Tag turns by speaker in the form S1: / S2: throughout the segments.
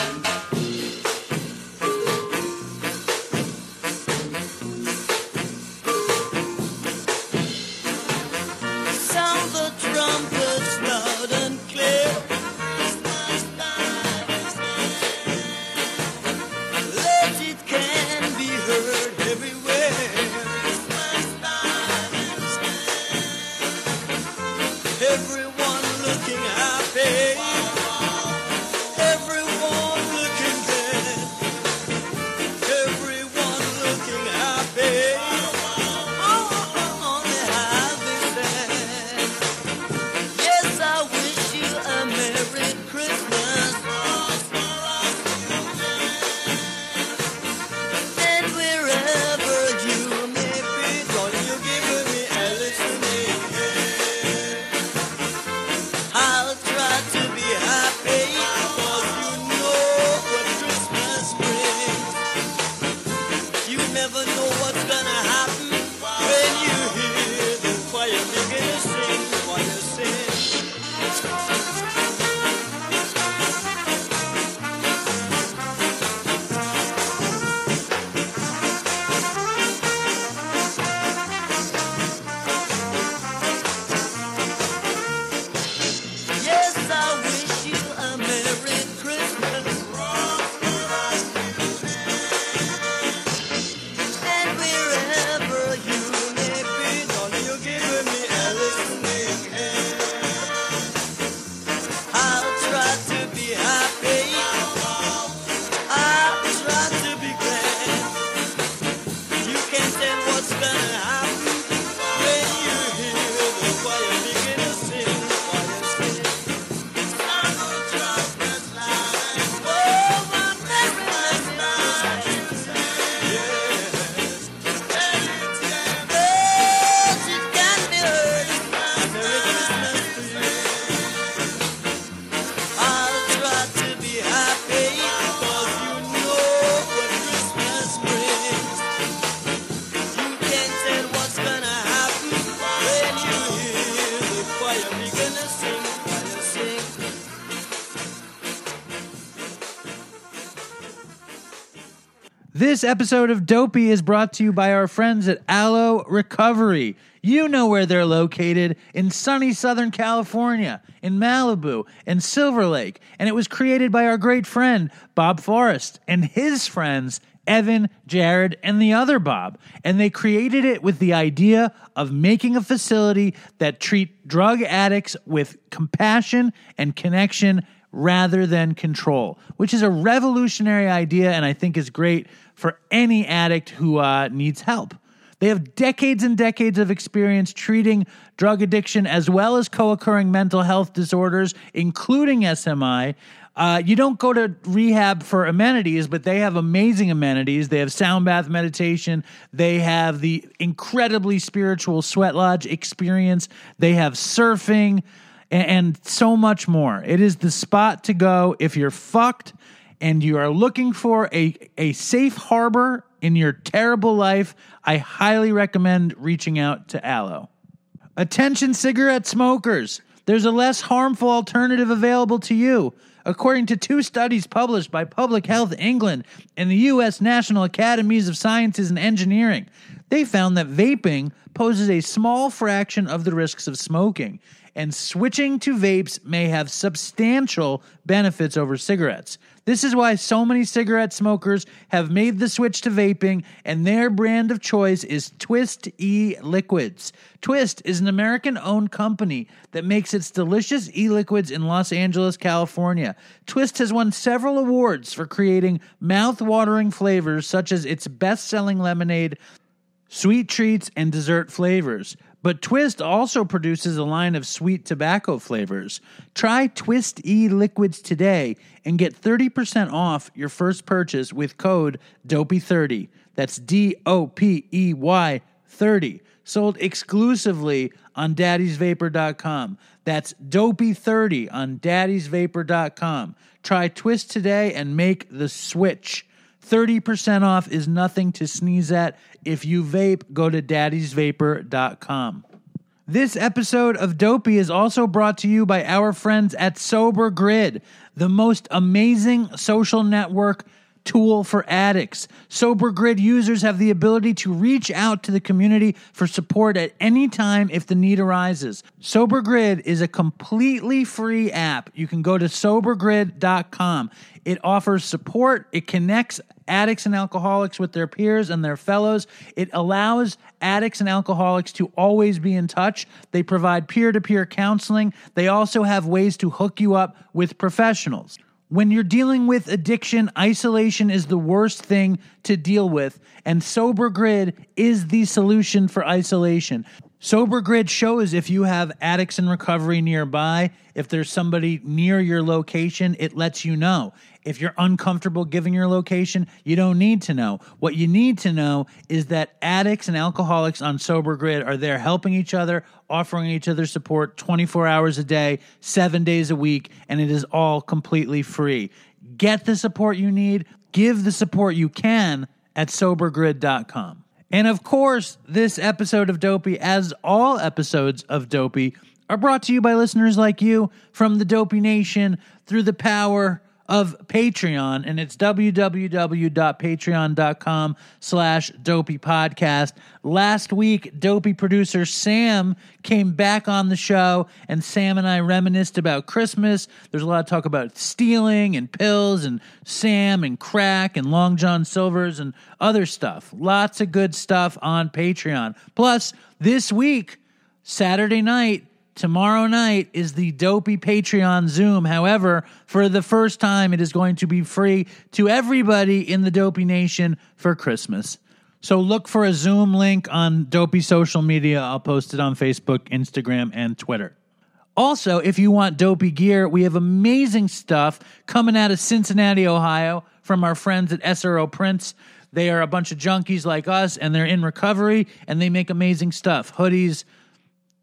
S1: Sound
S2: This episode of Dopey is brought to you by our friends at Alo Recovery. You know where they're located in sunny Southern California, in Malibu and Silver Lake. And it was created by our great friend, Bob Forrest, and his friends, Evan, Jared, and the other Bob. And they created it with the idea of making a facility that treat drug addicts with compassion and connection rather than control, which is a revolutionary idea and I think is great for any addict who uh, needs help. They have decades and decades of experience treating drug addiction as well as co occurring mental health disorders, including SMI. Uh, you don't go to rehab for amenities, but they have amazing amenities. They have sound bath meditation. They have the incredibly spiritual sweat lodge experience. They have surfing and, and so much more. It is the spot to go if you're fucked and you are looking for a, a safe harbor in your terrible life. I highly recommend reaching out to Alo. Attention, cigarette smokers. There's a less harmful alternative available to you. According to two studies published by Public Health England and the U.S. National Academies of Sciences and Engineering, they found that vaping poses a small fraction of the risks of smoking, and switching to vapes may have substantial benefits over cigarettes. This is why so many cigarette smokers have made the switch to vaping, and their brand of choice is Twist E Liquids. Twist is an American owned company that makes its delicious e liquids in Los Angeles, California. Twist has won several awards for creating mouth watering flavors, such as its best selling lemonade, sweet treats, and dessert flavors. But Twist also produces a line of sweet tobacco flavors. Try Twist E liquids today and get 30% off your first purchase with code DOPEY30. That's D O P E Y 30. Sold exclusively on daddysvapor.com. That's Dopey30 on daddysvapor.com. Try Twist today and make the switch. 30% off is nothing to sneeze at. If you vape, go to daddysvapor.com. This episode of Dopey is also brought to you by our friends at Sober Grid, the most amazing social network tool for addicts. Sober Grid users have the ability to reach out to the community for support at any time if the need arises. Sober Grid is a completely free app. You can go to sobergrid.com. It offers support, it connects addicts and alcoholics with their peers and their fellows. It allows addicts and alcoholics to always be in touch. They provide peer to peer counseling. They also have ways to hook you up with professionals. When you're dealing with addiction, isolation is the worst thing to deal with, and Sober Grid is the solution for isolation. Sober Grid shows if you have addicts in recovery nearby, if there's somebody near your location, it lets you know. If you're uncomfortable giving your location, you don't need to know. What you need to know is that addicts and alcoholics on Sober Grid are there helping each other, offering each other support 24 hours a day, seven days a week, and it is all completely free. Get the support you need, give the support you can at sobergrid.com. And of course, this episode of Dopey, as all episodes of Dopey, are brought to you by listeners like you from the Dopey Nation through the power of Patreon, and it's www.patreon.com slash dopey podcast. Last week, dopey producer Sam came back on the show, and Sam and I reminisced about Christmas. There's a lot of talk about stealing and pills and Sam and crack and Long John Silvers and other stuff. Lots of good stuff on Patreon. Plus, this week, Saturday night, Tomorrow night is the Dopey Patreon Zoom. However, for the first time, it is going to be free to everybody in the Dopey Nation for Christmas. So look for a Zoom link on Dopey social media. I'll post it on Facebook, Instagram, and Twitter. Also, if you want dopey gear, we have amazing stuff coming out of Cincinnati, Ohio from our friends at SRO Prints. They are a bunch of junkies like us and they're in recovery and they make amazing stuff hoodies,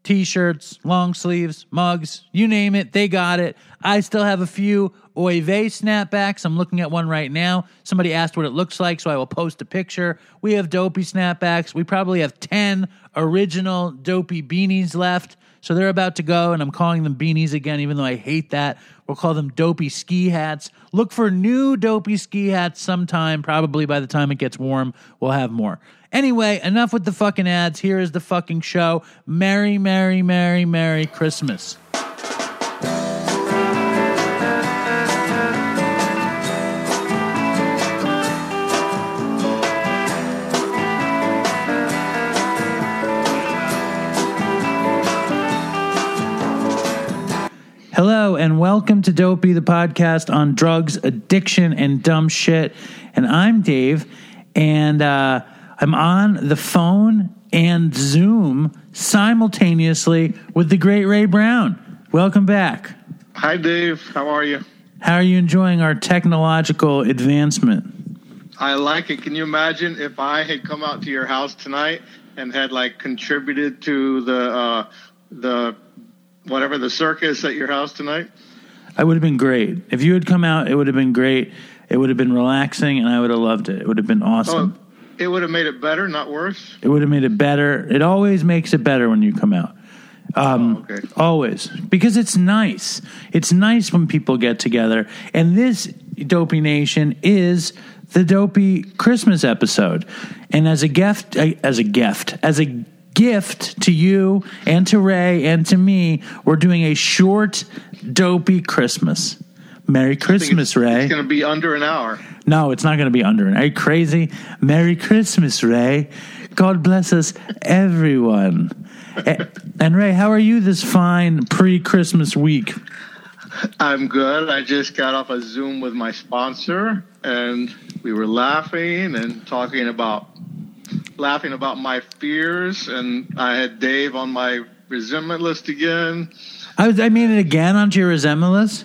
S2: t shirts, long sleeves, mugs, you name it, they got it. I still have a few Oive snapbacks. I'm looking at one right now. Somebody asked what it looks like, so I will post a picture. We have dopey snapbacks. We probably have 10 original dopey beanies left. So they're about to go, and I'm calling them beanies again, even though I hate that. We'll call them dopey ski hats. Look for new dopey ski hats sometime, probably by the time it gets warm. We'll have more. Anyway, enough with the fucking ads. Here is the fucking show. Merry, Merry, Merry, Merry Christmas. Hello and welcome to Dopey, the podcast on drugs, addiction, and dumb shit. And I'm Dave, and uh, I'm on the phone and Zoom simultaneously with the great Ray Brown. Welcome back.
S3: Hi, Dave. How are you?
S2: How are you enjoying our technological advancement?
S3: I like it. Can you imagine if I had come out to your house tonight and had like contributed to the uh, the whatever the circus at your house tonight?
S2: I would have been great. If you had come out, it would have been great. It would have been relaxing, and I would have loved it. It would have been awesome.
S3: Oh, it would have made it better, not worse.
S2: It would have made it better. It always makes it better when you come out. Um,
S3: Oh, okay.
S2: Always. Because it's nice. It's nice when people get together. And this Dopey Nation is the Dopey Christmas episode. And as a gift, as a gift, as a gift to you and to Ray and to me, we're doing a short Dopey Christmas. Merry Christmas,
S3: it's,
S2: Ray.
S3: It's going to be under an hour.
S2: No, it's not going to be under. An. Are you crazy? Merry Christmas, Ray. God bless us, everyone. And Ray, how are you this fine pre-Christmas week?
S3: I'm good. I just got off a Zoom with my sponsor, and we were laughing and talking about laughing about my fears. And I had Dave on my resentment list again.
S2: I, was, I made it again onto your resentment list.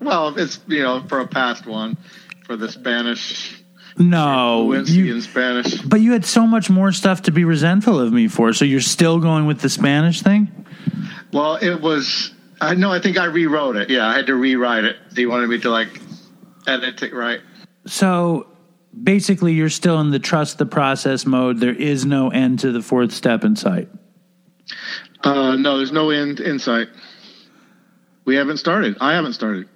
S3: Well, it's you know for a past one for the Spanish
S2: No, you,
S3: in Spanish.
S2: but you had so much more stuff to be resentful of me for. So you're still going with the Spanish thing?
S3: Well, it was. I know. I think I rewrote it. Yeah, I had to rewrite it. He wanted me to like edit it right.
S2: So basically, you're still in the trust the process mode. There is no end to the fourth step in sight.
S3: Uh, no, there's no end insight. We haven't started. I haven't started.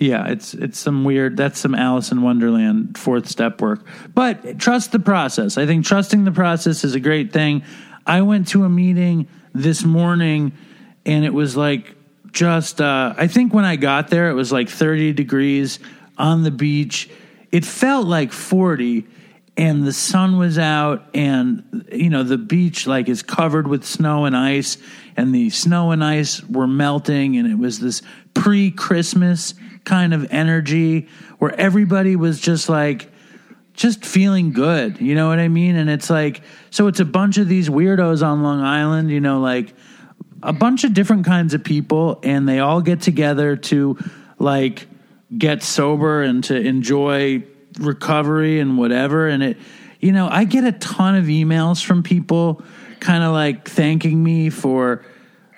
S2: Yeah, it's it's some weird. That's some Alice in Wonderland fourth step work. But trust the process. I think trusting the process is a great thing. I went to a meeting this morning, and it was like just. Uh, I think when I got there, it was like thirty degrees on the beach. It felt like forty, and the sun was out, and you know the beach like is covered with snow and ice, and the snow and ice were melting, and it was this pre-Christmas kind of energy where everybody was just like just feeling good you know what i mean? And it's like so it's a bunch of these weirdos on long island you know like a bunch of different kinds of people and they all get together to like get sober and to enjoy recovery and whatever. And it you know i get a ton of emails from people kind of like thanking me for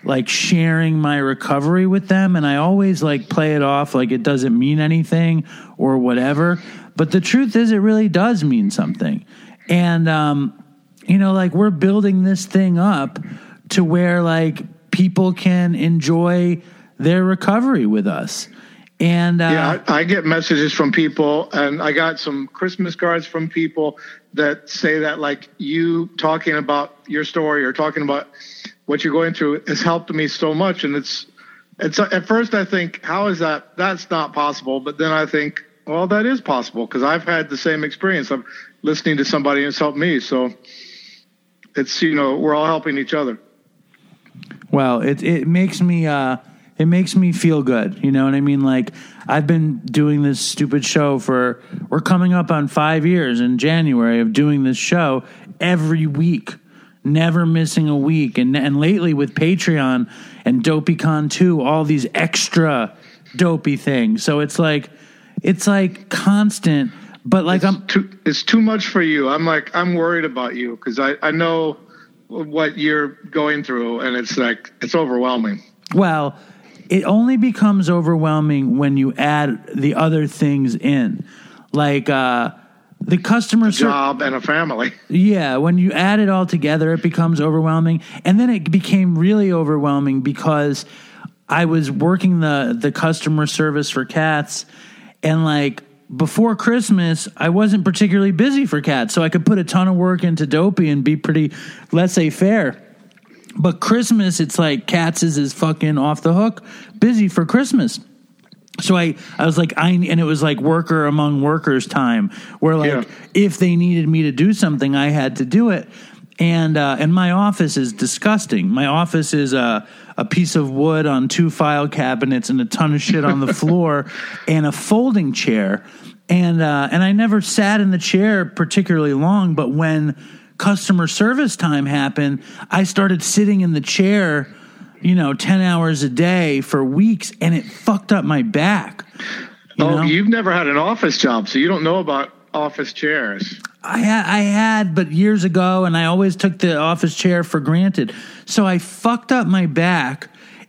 S2: like sharing my recovery with them and I always like play it off like it doesn't mean anything or whatever. But the truth is it really does mean something. And um you know like we're building this thing up to where like people can enjoy their recovery with us. And uh
S3: Yeah, I, I get messages from people, and I got some Christmas cards from people that say that, like, you talking about your story or talking about what you're going through has helped me so much. And it's, it's at first I think, how is that? That's not possible. But then I think, well, that is possible because I've had the same experience of listening to somebody and it's helped me. So it's, you know, we're all helping each other.
S2: Well, it it makes me uh it makes me feel good. You know what I mean? Like I've been doing this stupid show for we're coming up on 5 years in January of doing this show every week. Never missing a week and and lately with Patreon and DopeyCon 2 all these extra dopey things. So it's like it's like constant but like I'm
S3: too, it's too much for you. I'm like, I'm worried about you because I, I know what you're going through and it's like, it's overwhelming.
S2: Well, it only becomes overwhelming when you add the other things in. Like uh the customer ser-
S3: Job and a family.
S2: yeah, when you add it all together, it becomes overwhelming. And then it became really overwhelming because I was working the the customer service for Katz's, and like before Christmas, I wasn't particularly busy for Katz's, so I could put a ton of work into Dopey and be pretty, let's say, fair. But Christmas, it's like Katz's is is fucking off the hook, busy for Christmas. So I, I was like, I, and it was like worker among workers time, where like
S3: Yeah.
S2: if they needed me to do something, I had to do it. And uh, and my office is disgusting. My office is a a piece of wood on two file cabinets and a ton of shit on the floor, and a folding chair. And uh, and I never sat in the chair particularly long, but when customer service time happened, I started sitting in the chair, you know, ten hours a day for weeks, and it fucked up my back. You
S3: oh,
S2: know?
S3: you've never had an office job, so you don't know about office chairs.
S2: I had, I had, but years ago, and I always took the office chair for granted. So I fucked up my back,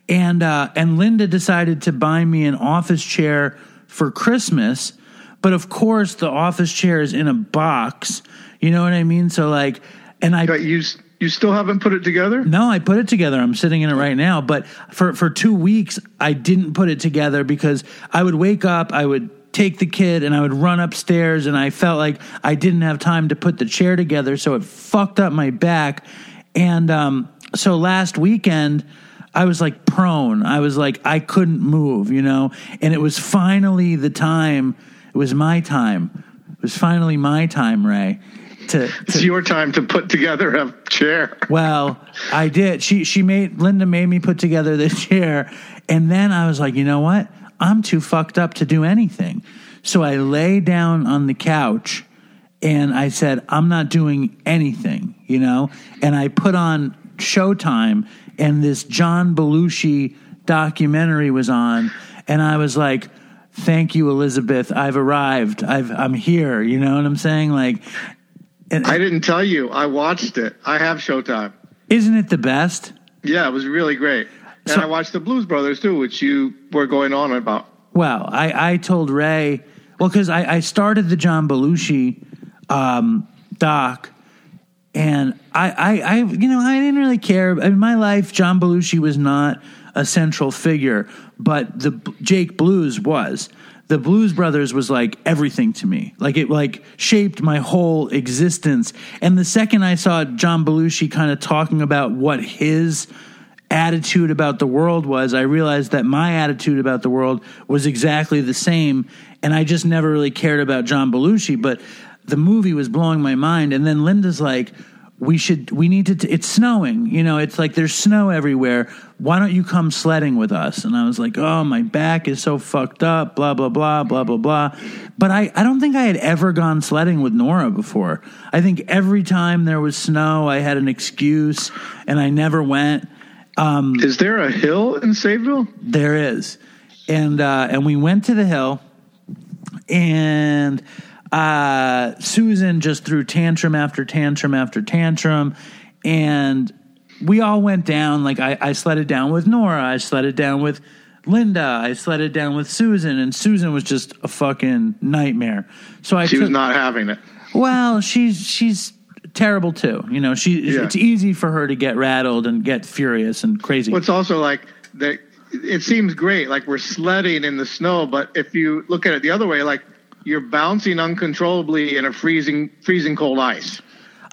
S2: and uh, and Linda decided to buy me an office chair for Christmas. But of course, the office chair is in a box. You know what I mean? So like, and I
S3: But you you still haven't put it together.
S2: no, I put it together. I'm sitting in it right now. But for for two weeks, I didn't put it together because I would wake up, I would take the kid, and I would run upstairs, and I felt like I didn't have time to put the chair together, so it fucked up my back. And um, so last weekend. I was like prone. I was like I couldn't move, you know. And it was finally the time. It was my time. It was finally my time, Ray. To, to
S3: It's your time to put together a chair.
S2: well, I did. She she made Linda made me put together this chair, and then I was like, you know what? I'm too fucked up to do anything. So I lay down on the couch, and I said, I'm not doing anything, you know. And I put on Showtime, and this John Belushi documentary was on, and I was like. Thank you, Elizabeth. I've arrived. I've, I'm here. You know what I'm saying? Like, and,
S3: I didn't tell you. I watched it. I have Showtime.
S2: isn't it the best?
S3: Yeah, it was really great. And
S2: So-
S3: I watched the Blues Brothers too, which you were going on about.
S2: Well, I, I told Ray, well, because I, I started the John Belushi um, doc, And I, I, I, you know, I didn't really care. In my life, John Belushi was not a central figure, but the Jake Blues was. The Blues Brothers was like everything to me. Like it like shaped my whole existence. And the second I saw John Belushi kind of talking about what his attitude about the world was, I realized that my attitude about the world was exactly the same. And I just never really cared about John Belushi. But the movie was blowing my mind. And then Linda's like, we should, we need to, t- it's snowing. You know, it's like there's snow everywhere. Why don't you come sledding with us? And I was like, oh, my back is so fucked up, blah, blah, blah, blah, blah, blah. But I, I don't think I had ever gone sledding with Nora before. I think every time there was snow, I had an excuse and I never went.
S3: Um, is there a hill in Sayville?
S2: There is, and uh, and we went to the hill, and uh, Susan just threw tantrum after tantrum after tantrum, and we all went down. Like I, I sledded down with Nora, I sledded down with Linda, I sledded down with Susan, and Susan was just a fucking nightmare. So I
S3: She was not having it.
S2: well, she's she's terrible too. You know, she
S3: Yeah.
S2: it's easy for her to get rattled and get furious and crazy.
S3: Well, it's also like that. It seems great, like we're sledding in the snow, but if you look at it the other way, like you're bouncing uncontrollably in a freezing, freezing cold ice.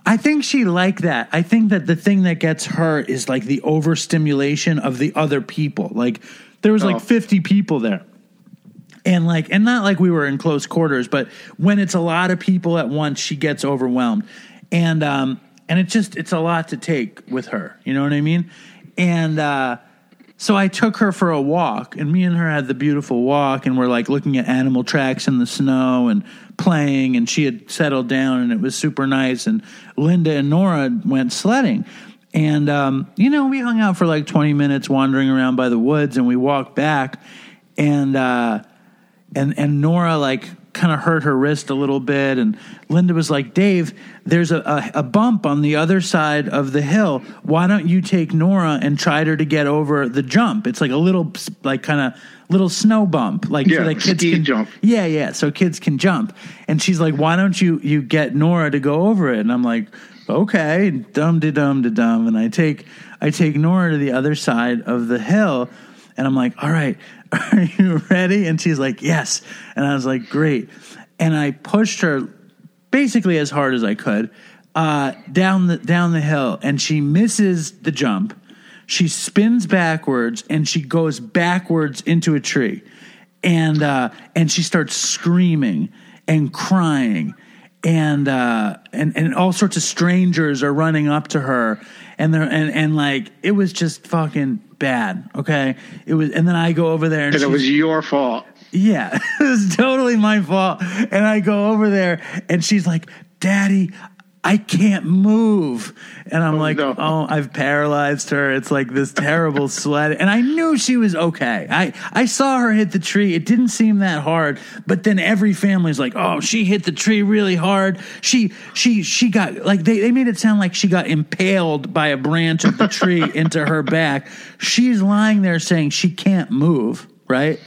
S2: I think she liked that. I think that the thing that gets her is like the overstimulation of the other people. Like there was like
S3: Oh.
S2: 50 people there. And like and not like we were in close quarters, but when it's a lot of people at once, she gets overwhelmed. And um and it just it's a lot to take with her. You know what I mean? And uh so I took her for a walk, and me and her had the beautiful walk, and we're like looking at animal tracks in the snow and playing. And she had settled down, and it was super nice. And Linda and Nora went sledding, and um, you know we hung out for like twenty minutes, wandering around by the woods, and we walked back, and uh, and and Nora like kind of hurt her wrist a little bit, and Linda was like, "Dave, there's a, a a bump on the other side of the hill. Why don't you take Nora and try her to get over the jump? It's like a little like kind of little snow bump, like
S3: Yeah,
S2: so that kids can
S3: jump.
S2: Yeah, yeah, so kids can jump." And she's like, "Why don't you you get Nora to go over it?" And I'm like, "Okay, dum de dum de dum." And I take I take Nora to the other side of the hill. And I'm like, all right, are you ready? And she's like, yes. And I was like, great. And I pushed her basically as hard as I could uh, down the down the hill, and she misses the jump. She spins backwards and she goes backwards into a tree, and uh, and she starts screaming and crying, and uh, and and all sorts of strangers are running up to her, and they're and and like it was just fucking bad. Okay, it was, and then I go over there and,
S3: it was your fault.
S2: yeah, it was totally my fault. And I go over there and she's like, Daddy, I can't move. And I'm oh, like,
S3: no.
S2: Oh, I've paralyzed her. It's like this terrible sled. And I knew she was okay. I, I saw her hit the tree. It didn't seem that hard. But then every family's like, Oh, she hit the tree really hard. She, she, she got like, they, they made it sound like she got impaled by a branch of the tree into her back. She's lying there saying she can't move, right?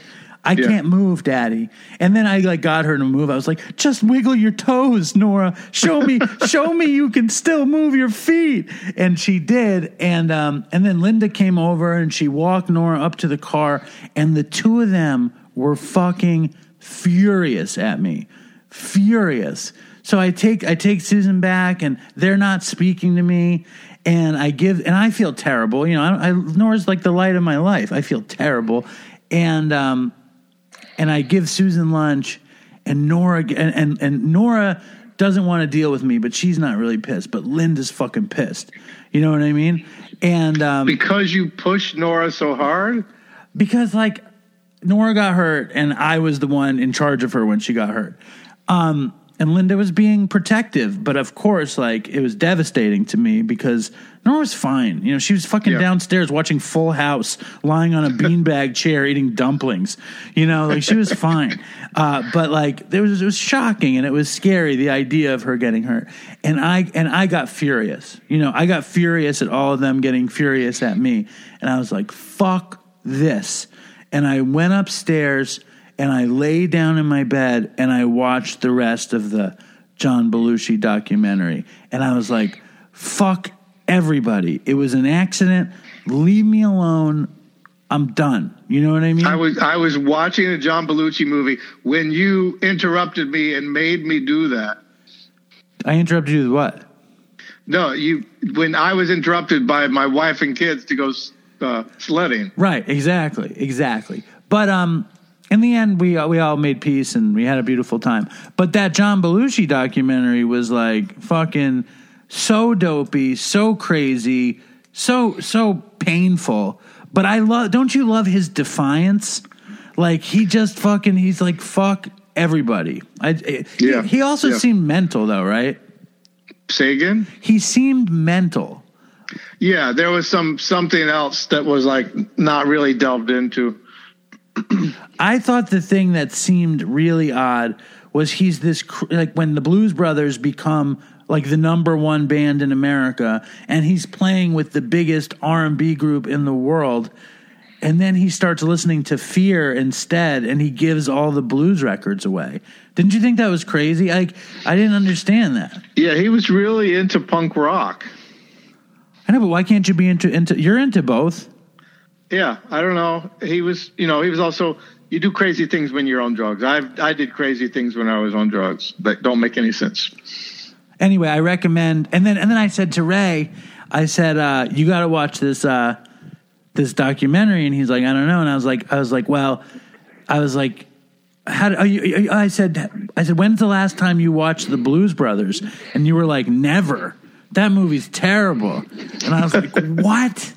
S2: I
S3: Yeah.
S2: can't move, Daddy. And then I like got her to move. I was like, just wiggle your toes, Nora. Show me, show me you can still move your feet. And she did. And um, and then Linda came over and she walked Nora up to the car, and the two of them were fucking furious at me. Furious. So I take I take Susan back and they're not speaking to me. And I give and I feel terrible. You know, I, I Nora's like the light of my life. I feel terrible. And um and I give Susan lunch, and Nora and and, and Nora doesn't want to deal with me, but she's not really pissed. But Linda's fucking pissed. You know what I mean? And um,
S3: Because you pushed Nora so hard?
S2: because like Nora got hurt, and I was the one in charge of her when she got hurt. Um, and Linda was being protective, but of course, like it was devastating to me because Nora was fine. You know, she was fucking
S3: Yeah.
S2: downstairs watching Full House, lying on a beanbag chair eating dumplings. You know, like she was fine. Uh, but like there was it was shocking and it was scary the idea of her getting hurt. And I and I got furious. You know, I got furious at all of them getting furious at me, and I was like, "Fuck this." And I went upstairs and I lay down in my bed and I watched the rest of the John Belushi documentary. And I was like, fuck everybody. It was an accident. Leave me alone. I'm done. You know what I mean?
S3: I was I was watching a John Belushi movie when you interrupted me and made me do that.
S2: I interrupted you with what?
S3: No, you when I was interrupted by my wife and kids to go uh, sledding.
S2: Right, exactly, exactly. But um, in the end, we we all made peace and we had a beautiful time. But that John Belushi documentary was like fucking so dopey, so crazy, so so painful. But I love. Don't you love his defiance? Like he just fucking. He's like fuck everybody. I,
S3: Yeah,
S2: He, he also
S3: yeah.
S2: seemed mental though, right?
S3: Say again?
S2: He seemed mental.
S3: Yeah, there was some something else that was like not really delved into.
S2: I thought the thing that seemed really odd was he's this like when the Blues Brothers become like the number one band in America, and he's playing with the biggest R and B group in the world, and then he starts listening to Fear instead, and he gives all the blues records away. Didn't you think that was crazy? Like I didn't understand that.
S3: Yeah, he was really into punk rock.
S2: I know, but why can't you be into into? You're into both.
S3: Yeah, I don't know. He was, you know, he was also. You do crazy things when you're on drugs. I I did crazy things when I was on drugs that don't make any sense.
S2: Anyway, I recommend. And then and then I said to Ray, I said, uh, "You got to watch this uh, this documentary." And he's like, "I don't know." And I was like, "I was like, well, I was like." How do, are you, are you- I said, I said, when's the last time you watched the Blues Brothers? And you were like, never. That movie's terrible. And I was like, what?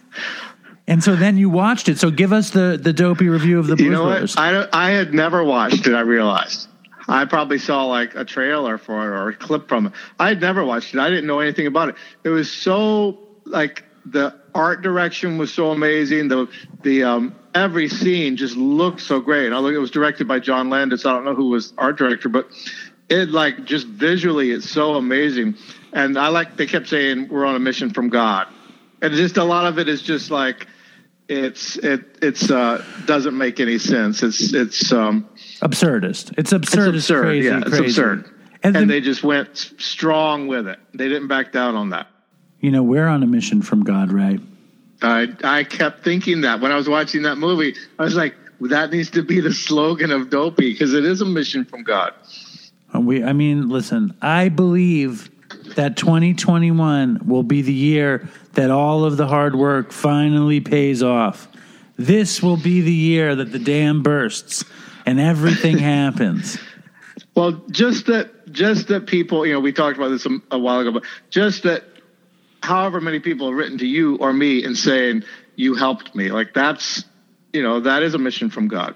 S2: And so then you watched it. So give us the the dopey review of the Blues
S3: You know
S2: Brothers.
S3: what? I don't- I had never watched it. I realized. I probably saw like a trailer for it or a clip from it. I had never watched it. I didn't know anything about it. It was so like the art direction was so amazing. The the um every scene just looked so great. I look it was directed by John Landis. I don't know who was art director, but it like just visually it's so amazing. And I like they kept saying we're on a mission from God. And just a lot of it is just like it's it it's uh doesn't make any sense. It's it's um
S2: absurdist. It's
S3: it's
S2: absurd.
S3: absurd.
S2: crazy,
S3: yeah, it's
S2: crazy.
S3: absurd.
S2: And,
S3: And, they just went strong with it. They didn't back down on that.
S2: you know, we're on a mission from God, right?
S3: I I kept thinking that when I was watching that movie. I was like, that needs to be the slogan of Dopey because it is a mission from God.
S2: And We, I mean, listen, I believe that 2021 will be the year that all of the hard work finally pays off. This will be the year that the dam bursts and everything happens.
S3: Well, just that, just that people, you know, we talked about this a, a while ago, but just that, however many people have written to you or me and saying you helped me, like that's, you know, that is a mission from God.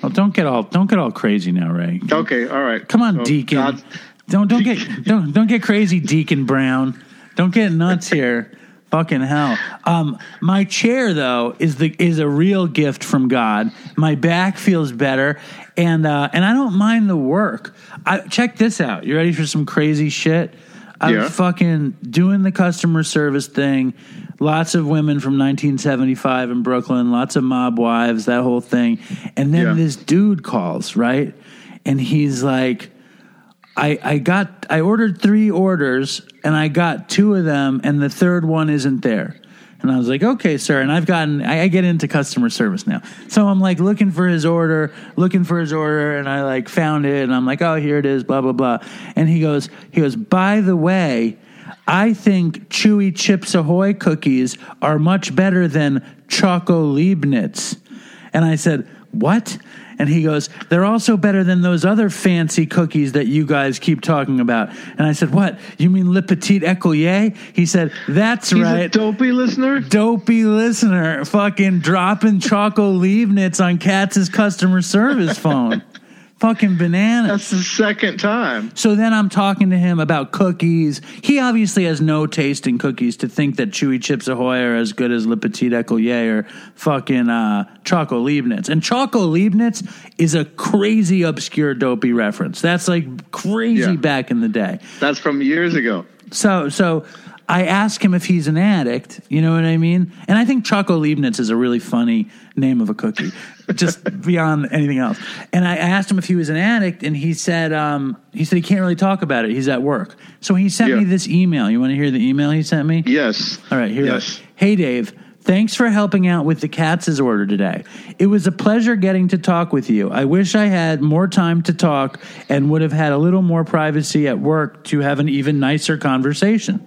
S2: Well, don't get all don't get all crazy now, Ray.
S3: Okay, all right.
S2: Come on,
S3: So
S2: Deacon.
S3: God-
S2: Don't don't get don't don't get crazy, Deacon Brown. Don't get nuts here. Fucking hell. Um, my chair though is the is a real gift from God. My back feels better, and uh, and I don't mind the work. I check this out. You ready for some crazy shit? I
S3: Yeah.
S2: fucking doing the customer service thing. Lots of women from 1975 in Brooklyn, lots of mob wives, that whole thing. And then
S3: Yeah.
S2: this dude calls, right? And he's like, I, I got I ordered three orders and I got two of them and the third one isn't there. And I was like, okay, sir. And I've gotten I, I get into customer service now. So I'm like looking for his order, looking for his order, and I like found it and I'm like, oh, here it is, blah, blah, blah. And he goes, he goes, by the way, I think chewy chips ahoy cookies are much better than choco Leibniz. And I said, What? And he goes, They're also better than those other fancy cookies that you guys keep talking about. And I said, What? You mean Le Petit Ecolier? He said, That's
S3: He's
S2: right.
S3: dopey listener.
S2: Dopey listener fucking dropping Choco Leibniz on Katz's customer service phone. Fucking bananas.
S3: That's the second time.
S2: So then I'm talking to him about cookies. He obviously has no taste in cookies to think that Chewy Chips Ahoy are as good as Le Petit Ecolier or fucking uh, Choco Leibniz. And Choco Leibniz is a crazy obscure dopey reference. That's like crazy
S3: Yeah.
S2: back in the day.
S3: That's from years ago.
S2: So so I ask him if he's an addict. You know what I mean? And I think Choco Leibniz is a really funny name of a cookie, just beyond anything else. And I asked him if he was an addict, and he said um, he said he can't really talk about it. He's at work. So he sent me this email. You want to hear the email he sent me?
S3: Yes.
S2: All right, here.
S3: Yes.
S2: Hey, Dave. Thanks for helping out with the Katz's order today. It was a pleasure getting to talk with you. I wish I had more time to talk and would have had a little more privacy at work to have an even nicer conversation.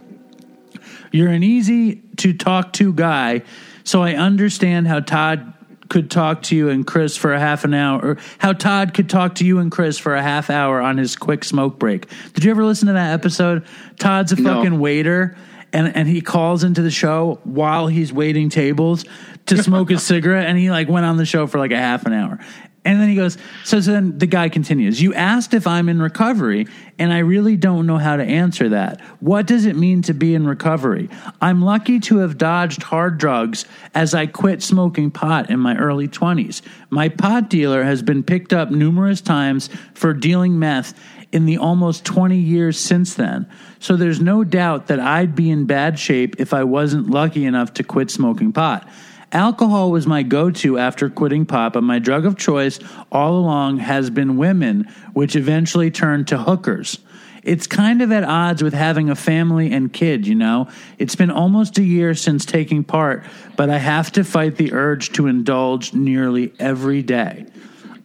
S2: You're an easy to talk to guy, so I understand how Todd could talk to you and Chris for a half an hour, or how Todd could talk to you and Chris for a half hour on his quick smoke break. Did you ever listen to that episode? Todd's a
S3: No.
S2: fucking waiter, and and he calls into the show while he's waiting tables to smoke a cigarette, and he like went on the show for like a half an hour. And then he goes, so, so then the guy continues, You asked if I'm in recovery, and I really don't know how to answer that. What does it mean to be in recovery? I'm lucky to have dodged hard drugs as I quit smoking pot in my early 20s. My pot dealer has been picked up numerous times for dealing meth in the almost 20 years since then. So there's no doubt that I'd be in bad shape if I wasn't lucky enough to quit smoking pot. Alcohol was my go to after quitting pot, but my drug of choice all along has been women, which eventually turned to hookers. It's kind of at odds with having a family and kid, you know? It's been almost a year since taking part, but I have to fight the urge to indulge nearly every day.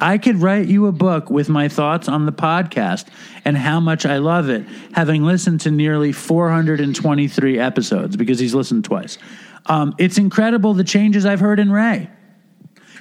S2: I could write you a book with my thoughts on the podcast and how much I love it, having listened to nearly 423 episodes because he's listened twice. Um, it's incredible the changes I've heard in Ray.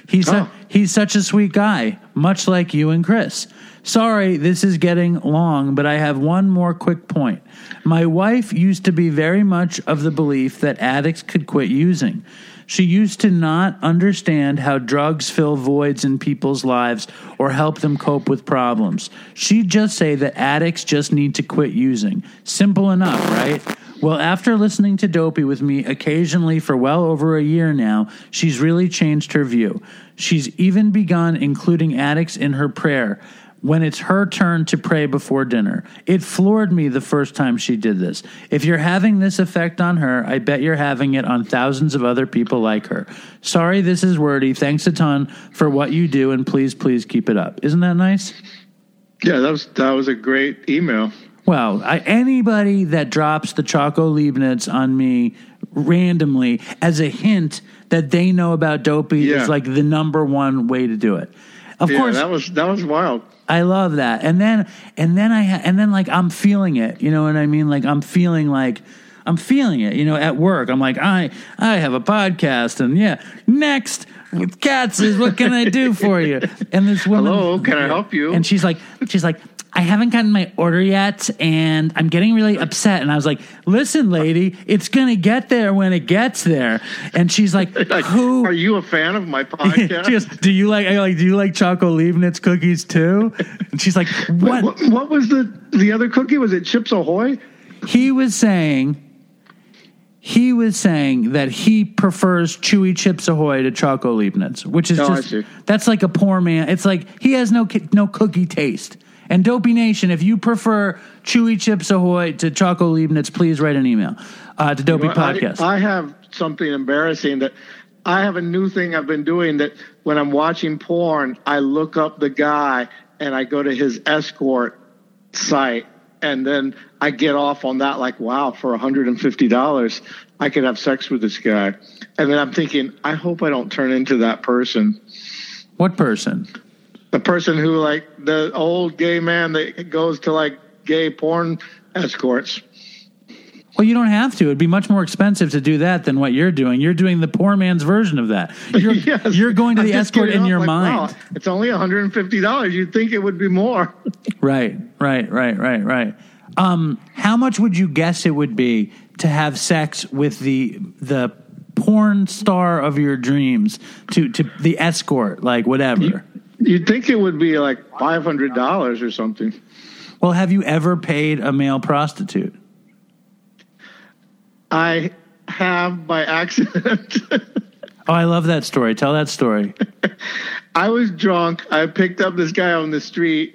S2: He's su-
S3: Oh.
S2: he's such a sweet guy, much like you and Chris. Sorry, this is getting long, but I have one more quick point. My wife used to be very much of the belief that addicts could quit using. She used to not understand how drugs fill voids in people's lives or help them cope with problems. She'd just say that addicts just need to quit using. Simple enough, right? Well, after listening to Dopey with me occasionally for well over a year now, she's really changed her view. She's even begun including addicts in her prayer when it's her turn to pray before dinner. It floored me the first time she did this. If you're having this effect on her, I bet you're having it on thousands of other people like her. Sorry, this is wordy. Thanks a ton for what you do, and please, please keep it up. Isn't that nice?
S3: Yeah, that was that was a great email.
S2: Well, I, anybody that drops the Choco Leibniz on me randomly as a hint that they know about dopey
S3: Yeah.
S2: is like the number one way to do it. Of
S3: Yeah,
S2: course,
S3: that was that was wild.
S2: I love that. And then and then I ha- and then like I'm feeling it. You know what I mean? Like I'm feeling like I'm feeling it. You know, at work, I'm like I I have a podcast, and yeah, next with Katz's is what can I do for you? And this woman,
S3: Hello, can I help you?
S2: And she's like, she's like. I haven't gotten my order yet, and I'm getting really upset. And I was like, "Listen, lady, it's gonna get there when it gets there." And she's like,
S3: Like,
S2: "Who
S3: are you a fan of my podcast?
S2: she goes, do you like I like do you like Choco Leibniz cookies too? And she's like, what?
S3: what, what was the the other cookie? Was it Chips Ahoy?
S2: He was saying he was saying that he prefers chewy chips ahoy to Choco Leibniz, which is
S3: Oh,
S2: just that's like a poor man. It's like he has no no cookie taste. And Dopey Nation, if you prefer chewy chips ahoy to Choco Leibniz, please write an email uh, to Dopey
S3: Well, I-
S2: Podcast.
S3: I, have something embarrassing that I have a new thing I've been doing that when I'm watching porn, I look up the guy and I go to his escort site and then I get off on that like, wow, for $150, I could have sex with this guy. And then I'm thinking, I hope I don't turn into that person.
S2: what person?
S3: The person who like the old gay man that goes to like gay porn escorts.
S2: Well, you don't have to. It'd be much more expensive to do that than what you're doing. You're doing the poor man's version of that. You're,
S3: Yes.
S2: you're going to the escort in your
S3: like,
S2: mind.
S3: wow, it's only $150. You'd think it would be more.
S2: Right, right, right, right, right. Um, how much would you guess it would be to have sex with the the porn star of your dreams to to the escort, like whatever?
S3: You'd think it would be like $500 or something.
S2: Well, have you ever paid a male prostitute?
S3: I have by accident.
S2: Oh, I love that story. Tell that story.
S3: I was drunk. I picked up this guy on the street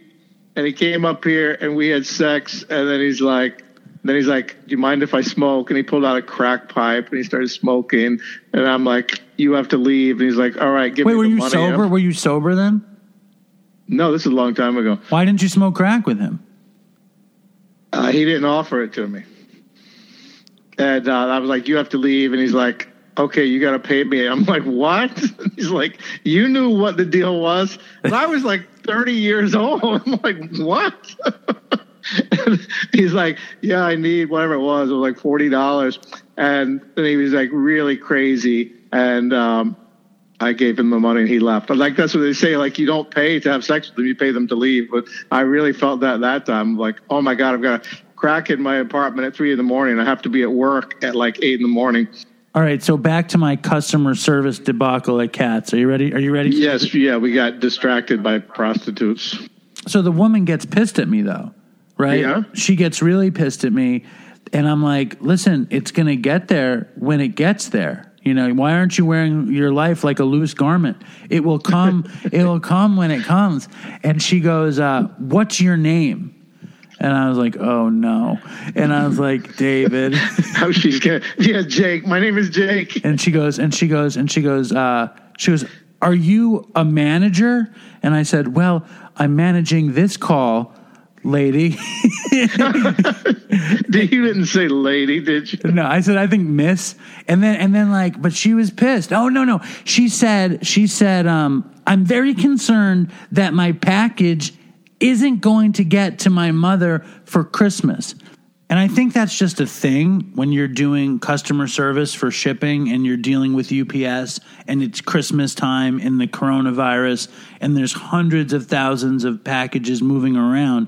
S3: and he came up here and we had sex. And then he's like, then he's like, "Do you mind if I smoke?" And he pulled out a crack pipe and he started smoking. And I'm like, "You have to leave." And he's like, "All right, give
S2: Wait,
S3: me the money."
S2: Wait, were you
S3: money."
S2: sober? Were you sober then?
S3: No, this is a long time ago.
S2: Why didn't you smoke crack with him?
S3: Uh, he didn't offer it to me. And uh, I was like, "You have to leave." And he's like, "Okay, you got to pay me." I'm like, "What?" he's like, "You knew what the deal was." And I was like 30 years old. I'm like, "What?" He's like, "Yeah, I need whatever it was. It was like forty dollars." And then he was like really crazy, and um, I gave him the money and he left. Like, that's what they say. Like, you don't pay to have sex with them; you pay them to leave. But I really felt that that time. Like, oh my god, I've got a crack in my apartment at three in the morning. I have to be at work at like eight in the morning.
S2: All right, so back to my customer service debacle at Katz's. Are you ready? Are you ready?
S3: Yes, yeah, we got distracted by prostitutes.
S2: So the woman gets pissed at me though, right?
S3: Yeah.
S2: She gets really pissed at me, and I'm like, "Listen, it's going to get there when it gets there." You know, why aren't you wearing your life like a loose garment? It will come. it will come when it comes. And she goes, uh, "What's your name?" And I was like, "Oh no!" And I was like, "David."
S3: How she's gonna? Yeah, Jake. My name is Jake.
S2: and she goes and she goes and she goes uh she goes are you a manager and i said well i'm managing this call lady.
S3: You didn't say lady, did you?
S2: no i said i think miss. And then and then like but she was pissed. Oh no no. She said she said um i'm very concerned that my package isn't going to get to my mother for christmas. And I think that's just a thing when you're doing customer service for shipping and you're dealing with UPS and it's Christmas time and the coronavirus and there's hundreds of thousands of packages moving around.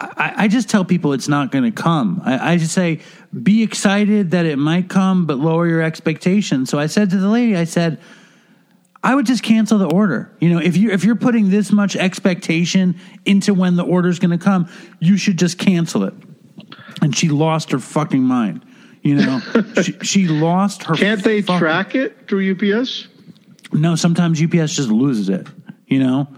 S2: I, I just tell people it's not going to come. I, I just say, be excited that it might come, but lower your expectations. So I said to the lady, I said, I would just cancel the order. You know, if you if you're putting this much expectation into when the order's going to come, you should just cancel it. And she lost her fucking mind. You know, she, she lost her.
S3: Can't they
S2: fucking-
S3: track it through UPS?
S2: No, sometimes UPS just loses it. You know,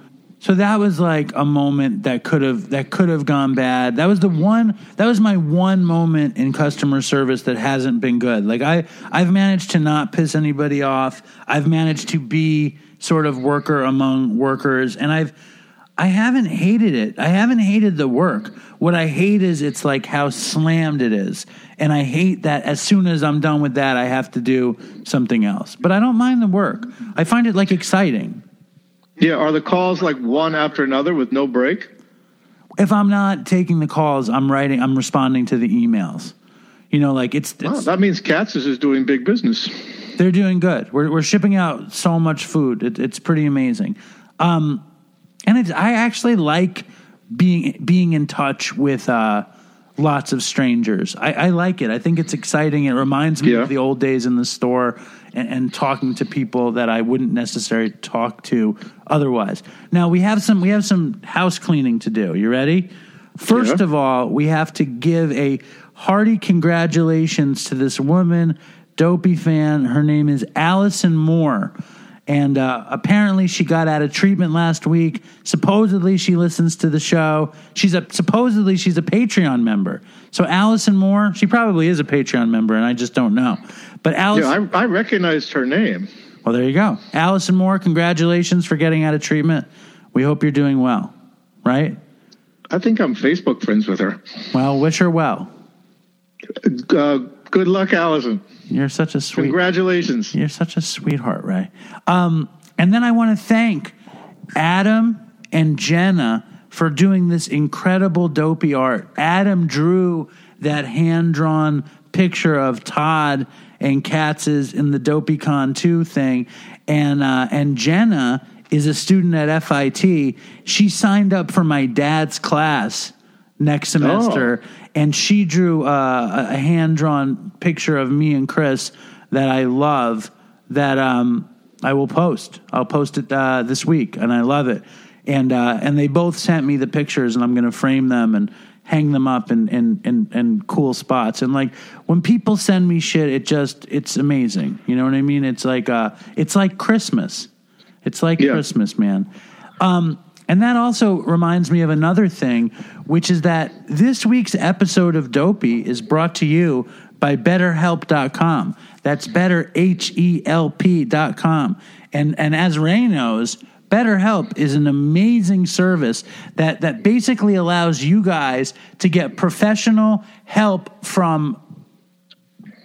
S2: so that was like a moment that could have that could have gone bad. That was the one. That was my one moment in customer service that hasn't been good. Like I, I've managed to not piss anybody off. I've managed to be sort of worker among workers, and I've. I haven't hated it. I haven't hated the work. What I hate is it's like how slammed it is. And I hate that as soon as I'm done with that, I have to do something else. But I don't mind the work. I find it like exciting.
S3: Yeah, are the calls like one after another with no break?
S2: If I'm not taking the calls, I'm writing, I'm responding to the emails. You know, like it's,
S3: Wow, that means Katz's is doing big business.
S2: they're doing good. We're, we're shipping out so much food. It, it's pretty amazing. Um, and it's, I actually like being being in touch with uh, lots of strangers. I, I like it. I think it's exciting. It reminds me
S3: Yeah.
S2: of the old days in the store and, and talking to people that I wouldn't necessarily talk to otherwise. Now we have some we have some house cleaning to do. You ready? First
S3: Yeah.
S2: of all, we have to give a hearty congratulations to this woman, dopey fan. Her name is Allison Moore. And uh, apparently, she got out of treatment last week. Supposedly, she listens to the show. She's a supposedly she's a Patreon member. So Allison Moore, she probably is a Patreon member, and I just don't know. But Allison,
S3: Yeah, I, I recognized her name.
S2: well, there you go, Allison Moore. Congratulations for getting out of treatment. We hope you're doing well. Right?
S3: I think I'm Facebook friends with her.
S2: Well, wish her well.
S3: Uh, good luck, Allison.
S2: You're such a sweet.
S3: Congratulations.
S2: You're such a sweetheart, Ray. Um, and then I want to thank Adam and Jenna for doing this incredible dopey art. Adam drew that hand drawn picture of Todd and Katz is in the DopeyCon 2 thing. And, uh, and Jenna is a student at FIT. She signed up for my dad's class next semester and she drew uh, a hand drawn picture of me and Chris that I love that um, I will post. I'll post it uh, this week, and I love it. And uh, and they both sent me the pictures, and I'm going to frame them and hang them up in, in in in cool spots. And like when people send me shit, it just it's amazing. You know what I mean? It's like uh, it's like Christmas. It's like
S3: Yeah.
S2: Christmas, man. Um, and that also reminds me of another thing, which is that this week's episode of Dopey is brought to you by BetterHelp.com. That's better, H E L P.com. And, and as Ray knows, BetterHelp is an amazing service that, that basically allows you guys to get professional help from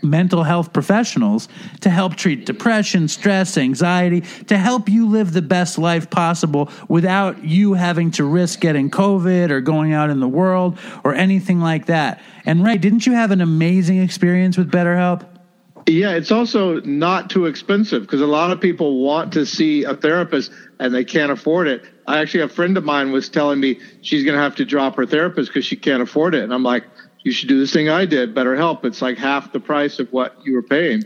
S2: mental health professionals to help treat depression, stress, anxiety, to help you live the best life possible without you having to risk getting COVID or going out in the world or anything like that. And Ray, didn't you have an amazing experience with BetterHelp?
S3: Yeah, it's also not too expensive because a lot of people want to see a therapist and they can't afford it. I actually, a friend of mine was telling me she's going to have to drop her therapist because she can't afford it. And I'm like, you should do this thing I did, BetterHelp. It's like half the price of what you were paying.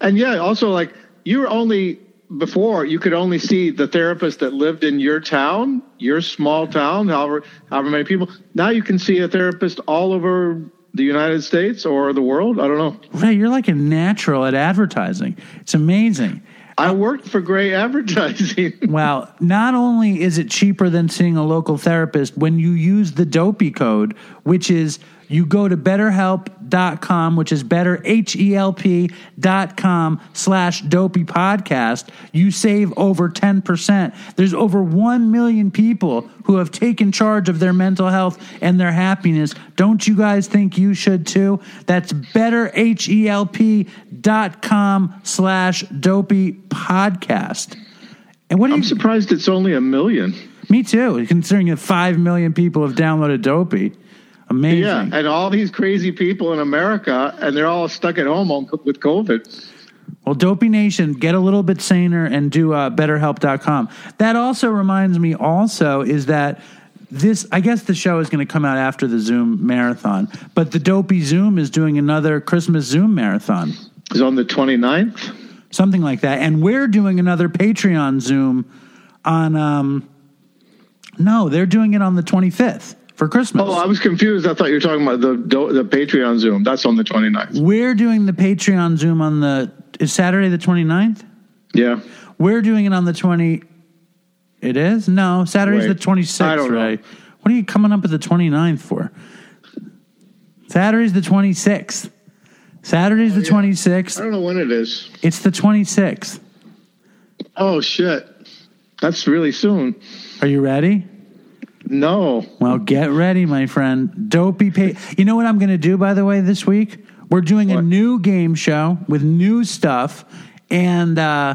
S3: And yeah, also like you were only before you could only see the therapist that lived in your town, your small town, however however many people. Now you can see a therapist all over the United States or the world. I don't know.
S2: Ray, you're like a natural at advertising. It's amazing.
S3: I worked for Grey Advertising.
S2: Well, not only is it cheaper than seeing a local therapist when you use the Dopey code, which is you go to betterhelp.com, which is better, H-E-L-P dot com slash dopey podcast, you save over 10%. There's over 1 million people who have taken charge of their mental health and their happiness. Don't you guys think you should too? That's better, H-E-L-P dot com slash dopey podcast. And what
S3: I'm
S2: you,
S3: surprised it's only a million.
S2: me too, considering that 5 million people have downloaded Dopey. Amazing.
S3: Yeah, and all these crazy people in America, and they're all stuck at home on, with COVID.
S2: Well, Dopey Nation, get a little bit saner and do uh, betterhelp.com. That also reminds me, also, is that this, I guess the show is going to come out after the Zoom marathon, but the Dopey Zoom is doing another Christmas Zoom marathon,
S3: It's on the 29th.
S2: something like that. And we're doing another Patreon Zoom on, um, no, they're doing it on the 25th for Christmas.
S3: Oh, I was confused. I thought you were talking about the the Patreon Zoom. That's on the 29th.
S2: we're doing the Patreon Zoom on the, is Saturday the 29th?
S3: Yeah.
S2: We're doing it on the 20. It is? No, Saturday's
S3: Wait,
S2: the 26th,
S3: I don't know.
S2: right? What are you coming up with the 29th for? Saturday's the 26th. Saturday's the oh,
S3: I
S2: 26th.
S3: don't know when it is.
S2: It's the 26th.
S3: Oh shit. That's really soon.
S2: Are you ready?
S3: No.
S2: Well, get ready, my friend. Dopey pay. You know what I'm going to do, by the way, this week? We're doing a new game show with new stuff, and uh,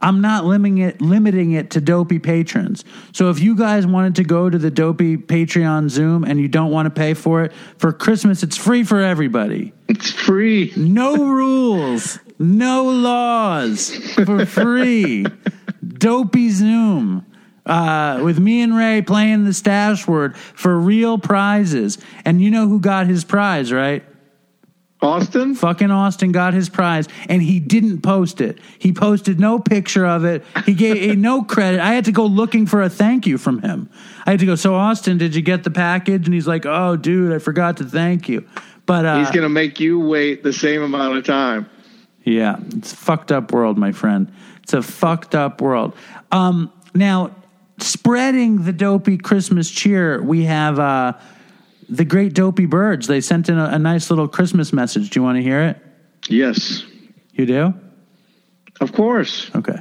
S2: I'm not limiting it, limiting it to Dopey patrons. So if you guys wanted to go to the Dopey Patreon Zoom and you don't want to pay for it, for Christmas, it's free for everybody.
S3: It's free.
S2: No rules, no laws, for free. Dopey Zoom. Uh, with me and Ray playing the stash word for real prizes. And you know who got his prize, right?
S3: Austin?
S2: Fucking Austin got his prize and he didn't post it. He posted no picture of it. He gave no credit. I had to go looking for a thank you from him. I had to go, So, Austin, did you get the package? And he's like, Oh, dude, I forgot to thank you. But uh,
S3: He's going to make you wait the same amount of time.
S2: Yeah, it's a fucked up world, my friend. It's a fucked up world. Um, now, spreading the dopey Christmas cheer, we have uh, the Great Dopey Birds. They sent in a, a nice little Christmas message. Do you want to hear it?
S3: Yes.
S2: You do?
S3: Of course.
S2: Okay.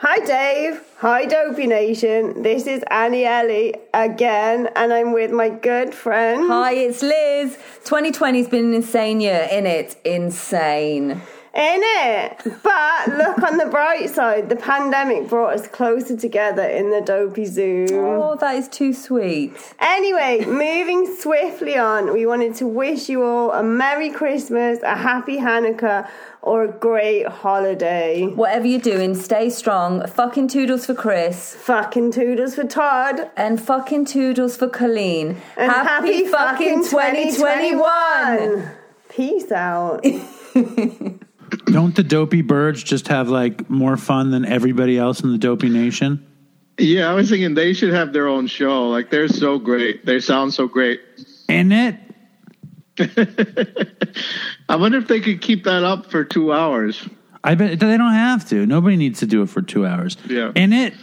S4: Hi Dave, hi Dopey Nation. This is Annie Ellie again, and I'm with my good friend.
S5: Hi, it's Liz. 2020's been an insane year, in it. Insane.
S4: In it, but look on the bright side. The pandemic brought us closer together in the Dopey Zoom.
S5: Oh, that is too sweet.
S4: Anyway, moving swiftly on, we wanted to wish you all a Merry Christmas, a Happy Hanukkah, or a great holiday.
S5: Whatever you're doing, stay strong. Fucking toodles for Chris.
S4: Fucking toodles for Todd.
S5: And fucking toodles for Colleen.
S4: And happy, fucking 2021. Peace out.
S2: Don't the Dopey Birds just have like more fun than everybody else in the Dopey Nation?
S3: Yeah, I was thinking they should have their own show. Like they're so great. They sound so great.
S2: In it?
S3: I wonder if they could keep that up for two hours.
S2: I bet they don't have to. Nobody needs to do it for two hours.
S3: Yeah.
S2: In it?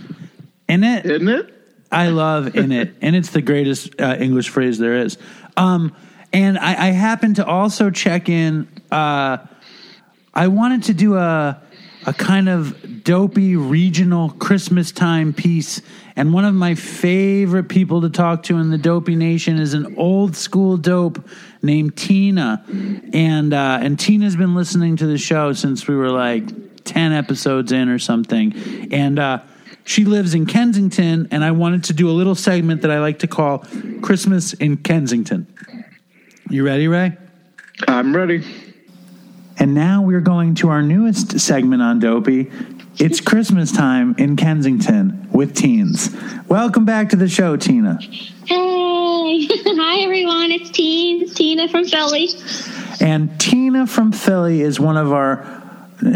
S2: In it?
S3: Isn't it?
S2: I love in it, and it's the greatest uh, English phrase there is. Um, and I, I happened to also check in. Uh, I wanted to do a a kind of dopey regional Christmas time piece, and one of my favorite people to talk to in the dopey nation is an old school dope named Tina, and uh, and Tina's been listening to the show since we were like ten episodes in or something, and. Uh, she lives in Kensington, and I wanted to do a little segment that I like to call Christmas in Kensington. You ready, Ray?
S3: I'm ready.
S2: And now we're going to our newest segment on Dopey. It's Christmas time in Kensington with teens. Welcome back to the show, Tina.
S6: Hey, hi everyone. It's Teen, Tina from Philly.
S2: And Tina from Philly is one of our,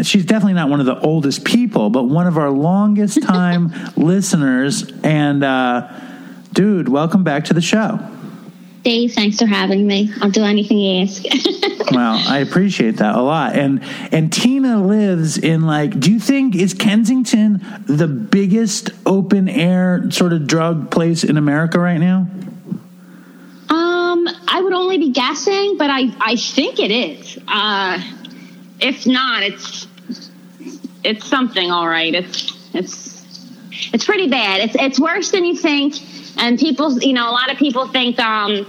S2: she's definitely not one of the oldest people, but one of our longest time listeners. And, uh, dude, welcome back to the show.
S6: Dave, thanks for having me. I'll do anything you ask.
S2: Well, I appreciate that a lot. And and Tina lives in like do you think is Kensington the biggest open air sort of drug place in America right now?
S6: um, I would only be guessing, but I, I think it is. Uh, if not, it's it's something all right. It's it's it's pretty bad. It's it's worse than you think. And people, you know, a lot of people think um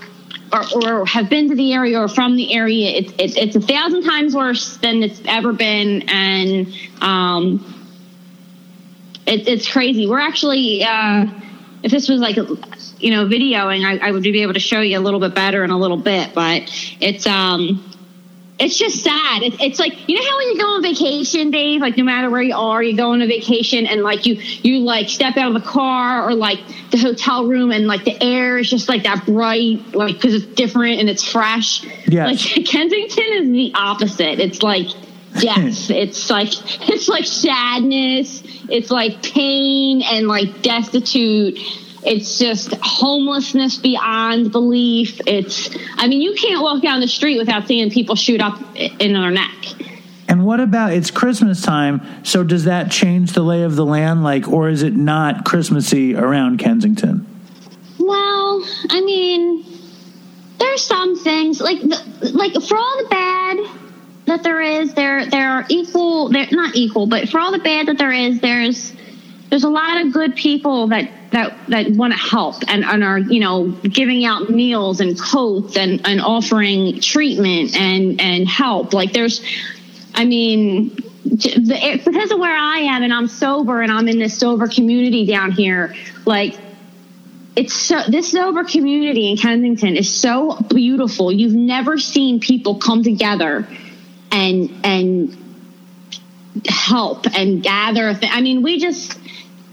S6: or, or have been to the area or from the area. It's it's it's a thousand times worse than it's ever been, and um, it, it's crazy. We're actually. Uh, if this was like you know videoing I, I would be able to show you a little bit better in a little bit but it's um it's just sad. It's, it's like you know how when you go on vacation, Dave. Like no matter where you are, you go on a vacation and like you you like step out of the car or like the hotel room and like the air is just like that bright, like because it's different and it's fresh.
S2: Yeah.
S6: Like Kensington is the opposite. It's like death. it's like it's like sadness. It's like pain and like destitute. It's just homelessness beyond belief. It's, I mean, you can't walk down the street without seeing people shoot up in their neck.
S2: And what about it's Christmas time? So does that change the lay of the land, like, or is it not Christmassy around Kensington?
S6: Well, I mean, there's some things like, the, like for all the bad that there is, there there are equal. They're not equal, but for all the bad that there is, there's there's a lot of good people that that that want to help and, and are you know giving out meals and coats and, and offering treatment and and help. Like there's i mean because of where i am and i'm sober and i'm in this sober community down here like it's so this sober community in kensington is so beautiful. You've never seen people come together and and help and gather th- i mean we just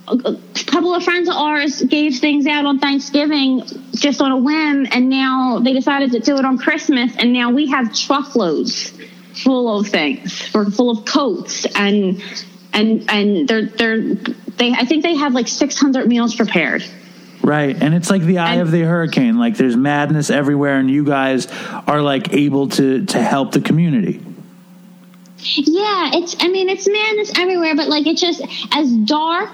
S6: a couple of friends of ours gave things out on Thanksgiving just on a whim, and now they decided to do it on Christmas, and now we have truckloads full of things, for full of coats, and and and they're they're they I think they have like six hundred meals prepared.
S2: Right. And it's like the eye
S6: And-
S2: of the hurricane. Like there's madness everywhere, and you guys are like able to to help the community.
S6: Yeah, it's. I mean, it's madness everywhere, but like it's just as dark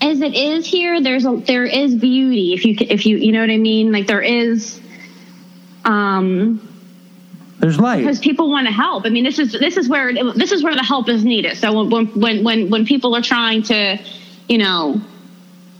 S6: as it is here. There's a there is beauty if you if you you know what I mean. Like there is, um,
S2: There's light.
S6: because people want to help. I mean, this is this is where this is where the help is needed. So when when when when people are trying to, you know,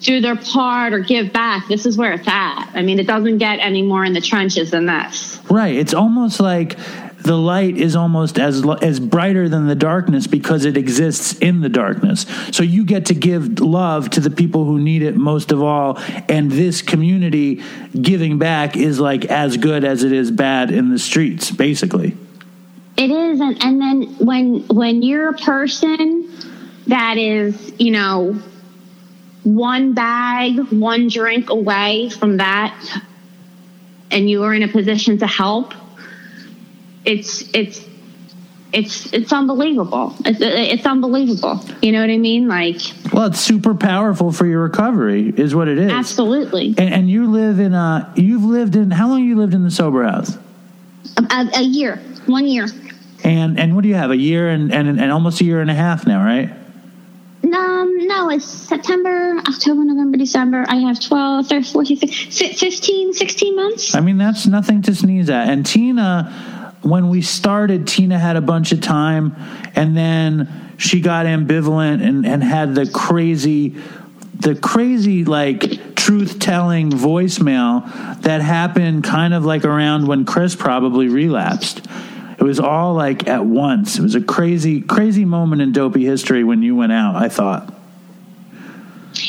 S6: do their part or give back, this is where it's at. I mean, it doesn't get any more in the trenches than this.
S2: Right. It's almost like the light is almost as as brighter than the darkness because it exists in the darkness. So you get to give love to the people who need it most of all, and this community giving back is like as good as it is bad in the streets, basically.
S6: It is, and, and then when when you're a person that is, you know, one bag, one drink away from that, and you are in a position to help, it's it's it's it's unbelievable. It's it's unbelievable. You know what I mean? Like
S2: Well, it's super powerful for your recovery, is what it is.
S6: absolutely.
S2: And, and you live in a. You've lived in how long? You lived in the sober house.
S6: A, a year, one year.
S2: And and what do you have? A year and, and and almost a year and a half now, right?
S6: Um, no, it's September, October, November, December. I have 12, 13, 14, 15, 15 16 months.
S2: I mean, that's nothing to sneeze at. And Tina, when we started, Tina had a bunch of time, and then she got ambivalent and, and had the crazy, the crazy like truth telling voicemail that happened kind of like around when Chris probably relapsed. It was all like at once. It was a crazy, crazy moment in dopey history when you went out. I thought.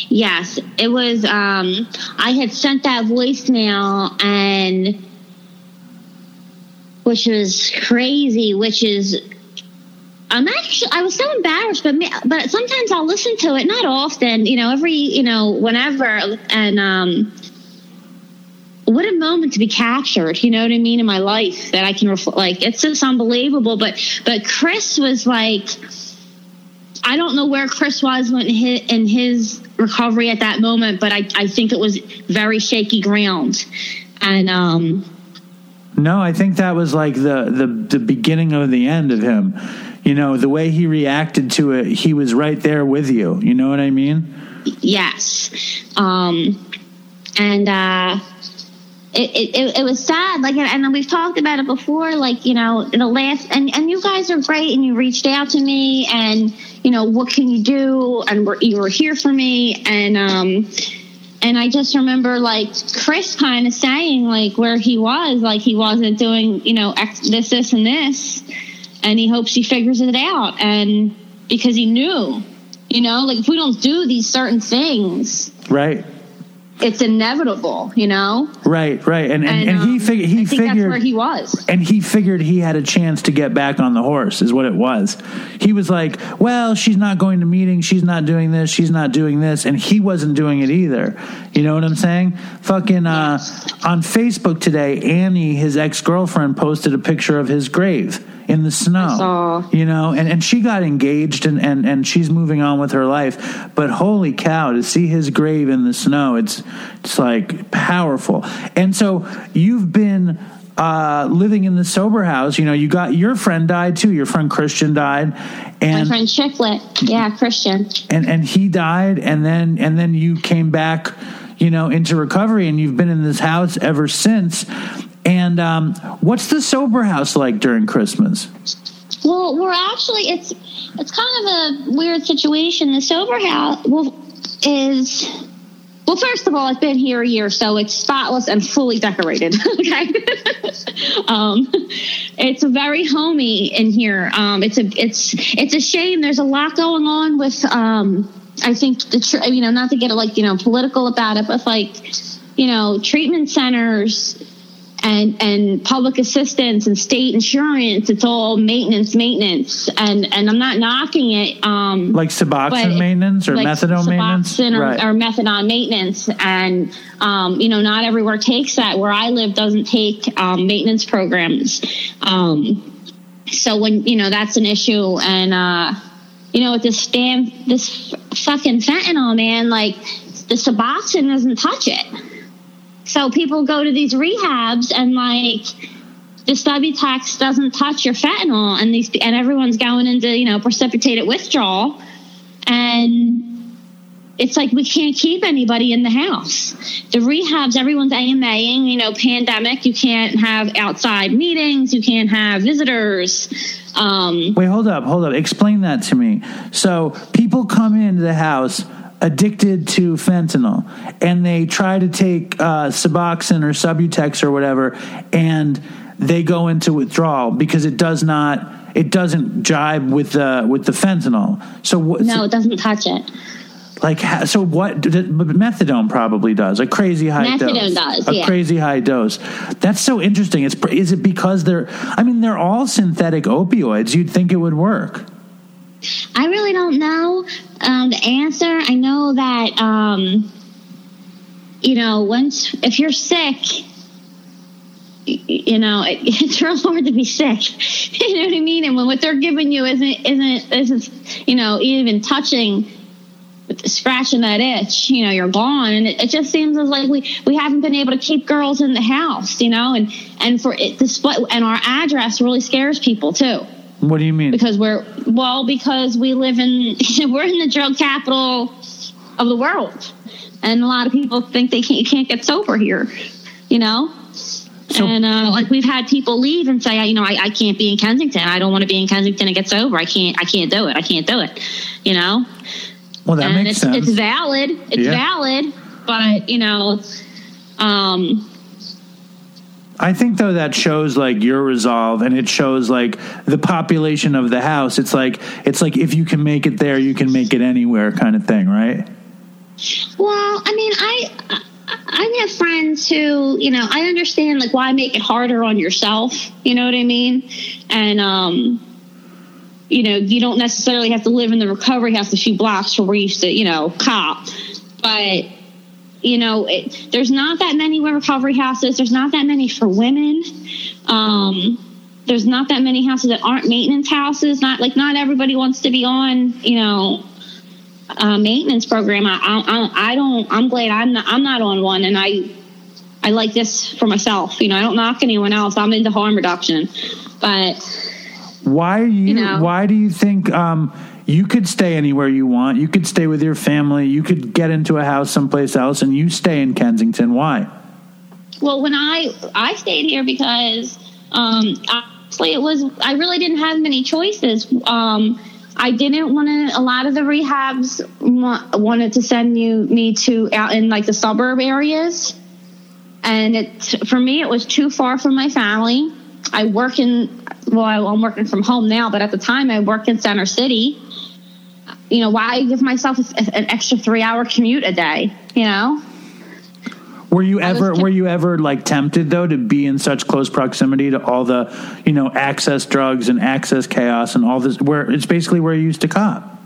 S6: Yes, it was. Um, I had sent that voicemail, and which was crazy. Which is, I'm actually. I was so embarrassed, but me- but sometimes I'll listen to it. Not often, you know. Every you know, whenever, and um, what a moment to be captured. You know what I mean in my life that I can reflect. Like it's just unbelievable. But but Chris was like. I don't know where Chris was when his, in his recovery at that moment, but I, I think it was very shaky ground. And um,
S2: No, I think that was like the, the the beginning of the end of him. You know, the way he reacted to it, he was right there with you. You know what I mean?
S6: yes, um, and uh, it, it, it, was sad. Like, and, and we've talked about it before. Like, you know, the last and and you guys are great, and you reached out to me, and you know, what can you do? And we're, you were here for me, and um, and I just remember like Chris kind of saying like where he was, like he wasn't doing, you know, X, this, this, and this, and he hopes he figures it out, and because he knew, you know, like if we don't do these certain things,
S2: Right.
S6: It's inevitable, you know.
S2: Right, right. And and,
S6: And,
S2: and he
S6: um,
S2: figured he
S6: think that's
S2: figured
S6: where he was.
S2: and he figured he had a chance to get back on the horse is what it was he was like well she's not going to meetings she's not doing this she's not doing this and he wasn't doing it either you know what i'm saying fucking uh, on facebook today annie his ex-girlfriend posted a picture of his grave in the snow you know and, and she got engaged and, and, and she's moving on with her life but holy cow to see his grave in the snow it's it's like powerful and so you've been uh, living in the sober house you know you got your friend died too your friend christian died and My
S6: friend Chiclet, yeah, Christian.
S2: and and he died and then and then you came back you know into recovery and you've been in this house ever since and um, what's the sober house like during christmas
S6: Well, we're actually it's it's kind of a weird situation. The sober house well is well, first of all, I've been here a year, so it's spotless and fully decorated. okay, um, it's very homey in here. Um, it's a it's it's a shame. There's a lot going on with. Um, I think the tr- you know not to get like you know political about it, but like you know treatment centers and and public assistance and state insurance it's all maintenance maintenance. And and i'm not knocking it um
S2: like suboxone maintenance or
S6: like
S2: methadone maintenance?
S6: or,
S2: right.
S6: or methadone maintenance. And um you know not everywhere takes that. Where i live doesn't take um maintenance programs. Um so when you know that's an issue. And uh you know with this damn this fucking fentanyl man like the suboxone doesn't touch it so people go to these rehabs and like the Subutex doesn't touch your fentanyl, and these and everyone's going into you know precipitated withdrawal, and it's like we can't keep anybody in the house. The rehabs, everyone's AMAing, you know, pandemic. You can't have outside meetings. You can't have visitors. Um,
S2: Wait, hold up, hold up. Explain that to me. So people come into the house addicted to fentanyl, and they try to take uh, Suboxone or Subutex or whatever, and they go into withdrawal because it does not, it doesn't jibe with the with the fentanyl. So what?
S6: no, it doesn't touch it.
S2: like so what? d- d- but Methadone probably does a crazy high
S6: Methadone
S2: dose.
S6: does,
S2: a
S6: yeah.
S2: crazy high dose. That's so interesting. It's is it because they're? I mean, they're all synthetic opioids. You'd think it would work.
S6: I really don't know um, the answer. I know that um, you know once if you're sick, you know it, it's real hard to be sick. you know what I mean? And when what they're giving you isn't isn't isn't you know even touching. Scratching that itch, you know, you're gone, and it, it just seems as like we we haven't been able to keep girls in the house, you know, and and for it, and our address really scares people too
S2: What do you mean?
S6: because we're well because we live in we're in the drug capital of the world. And a lot of people think they can't you can't get sober here, you know. and uh, like we've had people leave and say, you know, I, I can't be in Kensington. I don't want to be in Kensington and get sober. I can't. I can't do it. I can't do it. You know.
S2: Well, that
S6: and
S2: makes
S6: it's,
S2: sense.
S6: it's valid. It's
S2: Yeah.
S6: valid, but you know, um,
S2: I think though that shows like your resolve and it shows like the population of the house. It's like it's like if you can make it there, you can make it anywhere kind of thing, right?
S6: Well, I mean, I I- have friends who, you know, I understand like why make it harder on yourself. You know what I mean? And um, you know, you don't necessarily have to live in the recovery house a few blocks from where you used to, you know, cop. But you know, it, there's not that many recovery houses. There's not that many for women. Um, there's not that many houses that aren't maintenance houses. Not like not everybody wants to be on, you know, uh, maintenance program. I, I, I don't. I'm glad I'm not. I'm not on one, and I, I like this for myself. You know, I don't knock anyone else. I'm into harm reduction, but
S2: Why are you,
S6: You know.
S2: why do you think um you could stay anywhere you want? You could stay with your family. You could get into a house someplace else and you stay in Kensington. Why?
S6: well, when I I stayed here because um, honestly, it was I really didn't have many choices. Um, I didn't want to. A lot of the rehabs wanted to send you me to out in like the suburb areas, and it for me it was too far from my family. I work in well, I'm working from home now, but at the time I worked in Center City. You know, why give myself an extra three hour commute a day? You know.
S2: Were you ever were you ever like tempted though to be in such close proximity to all the, you know, access drugs and access chaos and all this where it's basically where you used to cop?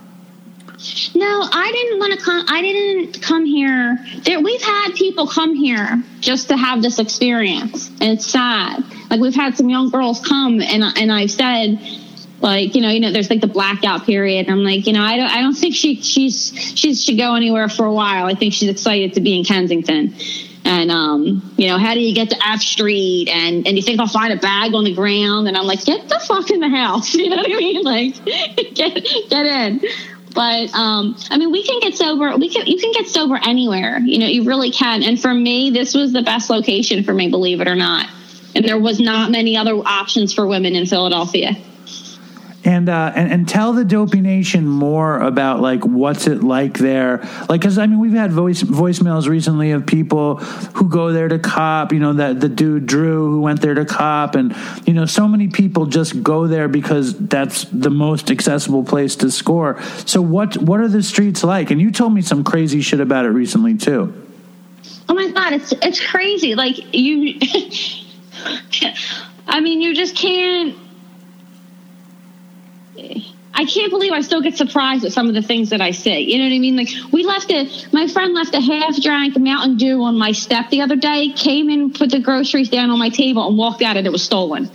S6: No, I didn't want to come. I didn't come here. There, we've had people come here just to have this experience, and it's sad. Like we've had some young girls come, and and I've said, like you know, you know, there's like the blackout period. And I'm like, you know, I don't, I don't think she she's she should go anywhere for a while. I think she's excited to be in Kensington. And um, you know, how do you get to F Street? And and you think I'll find a bag on the ground? And I'm like, get the fuck in the house. You know what I mean? Like, get get in. But um, I mean, we can get sober. We can you can get sober anywhere. You know, you really can. And for me, this was the best location for me, believe it or not. And there was not many other options for women in Philadelphia.
S2: And, uh, and and tell the Dopey Nation more about like what's it like there, like because I mean we've had voice voicemails recently of people who go there to cop, you know that the dude Drew who went there to cop, and you know so many people just go there because that's the most accessible place to score. So what what are the streets like? And you told me some crazy shit about it recently too.
S6: Oh my god, it's it's crazy. Like you, I mean, you just can't. I can't believe I still get surprised at some of the things that I say. You know what I mean? Like we left a, my friend left a half drank Mountain Dew on my step the other day. Came in, put the groceries down on my table, and walked out, and it was stolen.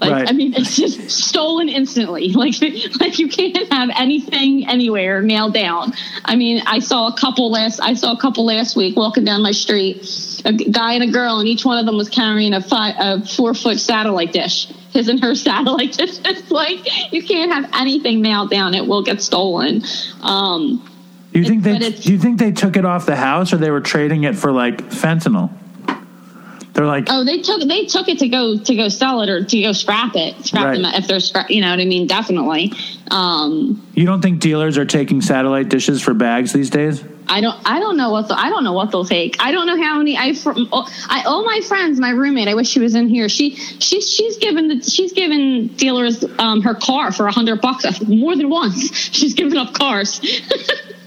S6: Like
S2: Right.
S6: I mean, it's just stolen instantly. Like like you can't have anything anywhere nailed down. I mean, I saw a couple last I saw a couple last week walking down my street, a guy and a girl, and each one of them was carrying a five, a four foot satellite dish. His and her satellite dish. It's like you can't have anything nailed down; it will get stolen. Um,
S2: Do you think they do you think they took it off the house or they were trading it for like fentanyl? They're like,
S6: Oh, they took they took it to go to go sell it or to go scrap it, scrap
S2: Right.
S6: them if they're scrap. You know what I mean? Definitely. Um,
S2: you don't think dealers are taking satellite dishes for bags these days?
S6: I don't I don't know what the, I don't know what they'll take. I don't know how many I from I all my friends, my roommate. I wish she was in here. She she's she's given the she's given dealers um, her car for a hundred bucks more than once. She's given up cars.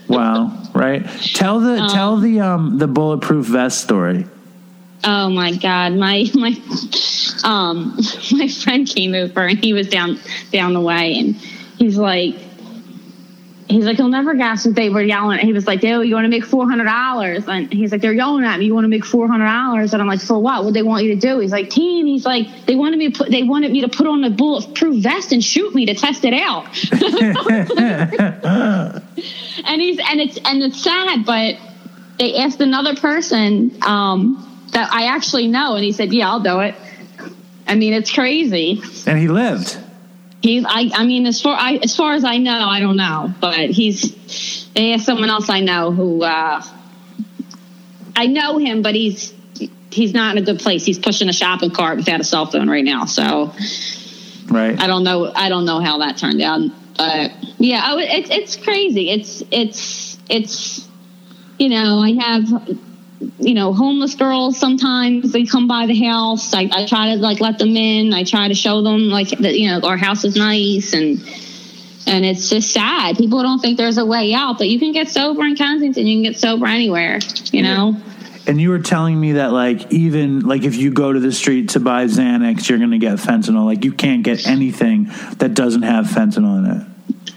S2: Wow, right? Tell the tell the um the bulletproof vest story.
S6: Oh my god, my my um my friend came over and he was down down the way and he's like he's like he'll never guess what they were yelling. at. He was like, "Dude, you want to make four hundred dollars?" And he's like, "They're yelling at me. You want to make four hundred dollars?" And I'm like, "For what? What they want you to do?" He's like, "Team." He's like, "They wanted me to put they wanted me to put on a bulletproof vest and shoot me to test it out." and he's and it's and it's sad, but they asked another person um, that I actually know, and he said, "Yeah, I'll do it." I mean, it's crazy.
S2: And he lived.
S6: He's I I mean, as far I as far as I know, I don't know, but he's Yeah, someone else I know who uh, I know him, but he's he's not in a good place. He's pushing a shopping cart without a cell phone right now. So
S2: Right.
S6: I don't know. I don't know how that turned out. But yeah, oh, it's it's crazy. It's it's it's you know I have you know homeless girls. Sometimes they come by the house. I, I try to like let them in. I try to show them like that you know our house is nice and and it's just sad. People don't think there's a way out, but you can get sober in Kensington. You can get sober anywhere. You know.
S2: And you were telling me that like even like if you go to the street to buy Xanax, you're going to get fentanyl. Like you can't get anything that doesn't have fentanyl in it.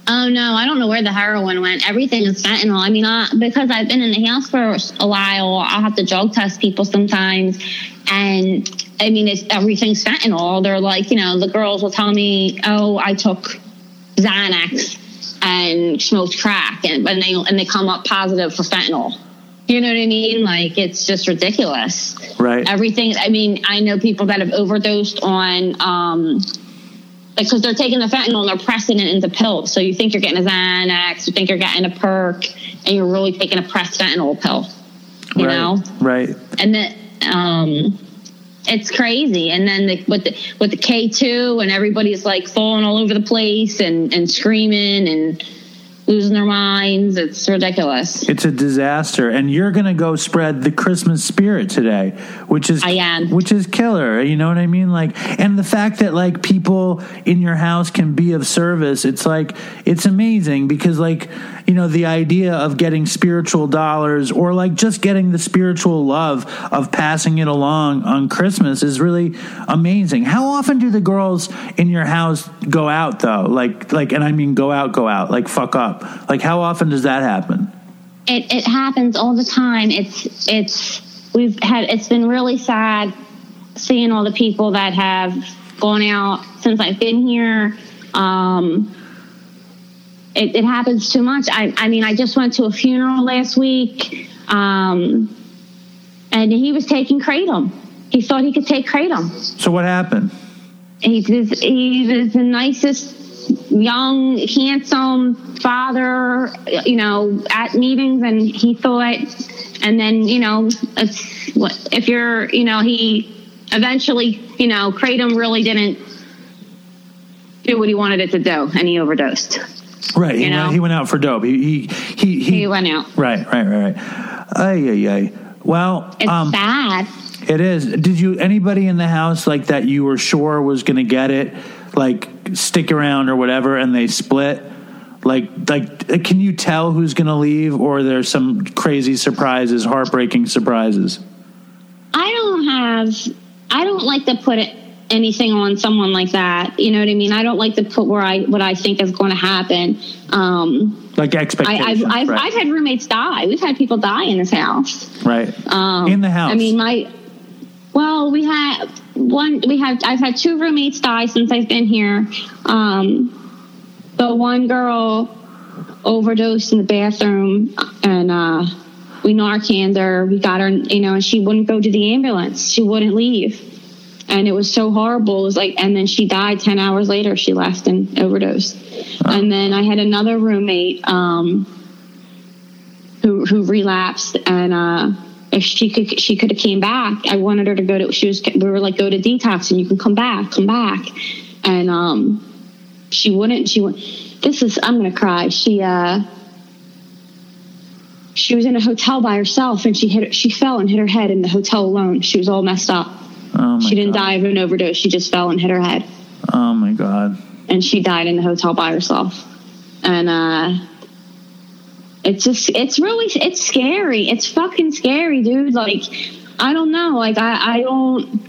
S6: Oh no, I don't know where the heroin went. Everything is fentanyl. I mean, I, because I've been in the house for a while, I'll have to drug test people sometimes, and I mean, it's everything's fentanyl. They're like, you know, the girls will tell me, "Oh, I took Xanax and smoked crack," and and they and they come up positive for fentanyl. You know what I mean? Like it's just ridiculous.
S2: Right.
S6: Everything. I mean, I know people that have overdosed on. um because they're taking the fentanyl and they're pressing it into pills. So you think you're getting a Xanax, you think you're getting a perk, and you're really taking a pressed fentanyl pill. You
S2: right.
S6: know,
S2: Right.
S6: and then um, it's crazy. And then the, with the with the K two, and everybody's like falling all over the place and and screaming and losing their minds. It's ridiculous.
S2: It's a disaster, and you're going to go spread the Christmas spirit today, which is
S6: I am.
S2: which is killer. You know what I mean? Like, and the fact that like people in your house can be of service, it's like it's amazing because like you know the idea of getting spiritual dollars or like just getting the spiritual love of passing it along on Christmas is really amazing. How often do the girls in your house go out though? Like like, and I mean go out, go out, like fuck up. Like how often does that happen?
S6: it, it happens all the time. It's it's we've had it's been really sad seeing all the people that have gone out since I've been here. Um, it, it happens too much. I I mean I just went to a funeral last week, um, and he was taking kratom. He thought he could take kratom.
S2: So what happened?
S6: He's this, he was the nicest young handsome father you know at meetings and he thought and then you know what- if you're you know he eventually you know kratom really didn't do what he wanted it to do and he overdosed
S2: Right. He,
S6: You know?
S2: went, he went out for dope. He he he, he,
S6: he went out
S2: Right, right, right, right. Ay, ay, ay. Well,
S6: it's
S2: um,
S6: sad
S2: it is. Did you anybody in the house like that you were sure was going to get it, like stick around or whatever, and they split? Like, like, can you tell who's going to leave, or there's some crazy surprises, heartbreaking surprises?
S6: I don't have. I don't like to put it, anything on someone like that. You know what I mean? I don't like to put where I what I think is going to happen. Um,
S2: Like
S6: I,
S2: expectations,
S6: I've I've,
S2: right?
S6: I've had roommates die. We've had people die in this house.
S2: right.
S6: Um,
S2: in the house.
S6: I mean, my. Well, we had one. We had. I've had two roommates die since I've been here. Um, the one girl overdosed in the bathroom, and uh, we Narcaned her. We got her, you know, and she wouldn't go to the ambulance. She wouldn't leave, and it was so horrible. It was like, and then she died ten hours later. She left and overdosed. And then I had another roommate. Um, who who relapsed and uh if she could she could have came back i wanted her to go to she was we were like go to detox and you can come back come back and um she wouldn't she went this is i'm gonna cry she uh she was in a hotel by herself and she hit she fell and hit her head in the hotel alone she was all messed up
S2: oh my
S6: she didn't
S2: God.
S6: die of an overdose she just fell and hit her head
S2: Oh my god.
S6: and she died in the hotel by herself. And uh it's just it's really it's scary. It's fucking scary, dude. Like I don't know. Like I I don't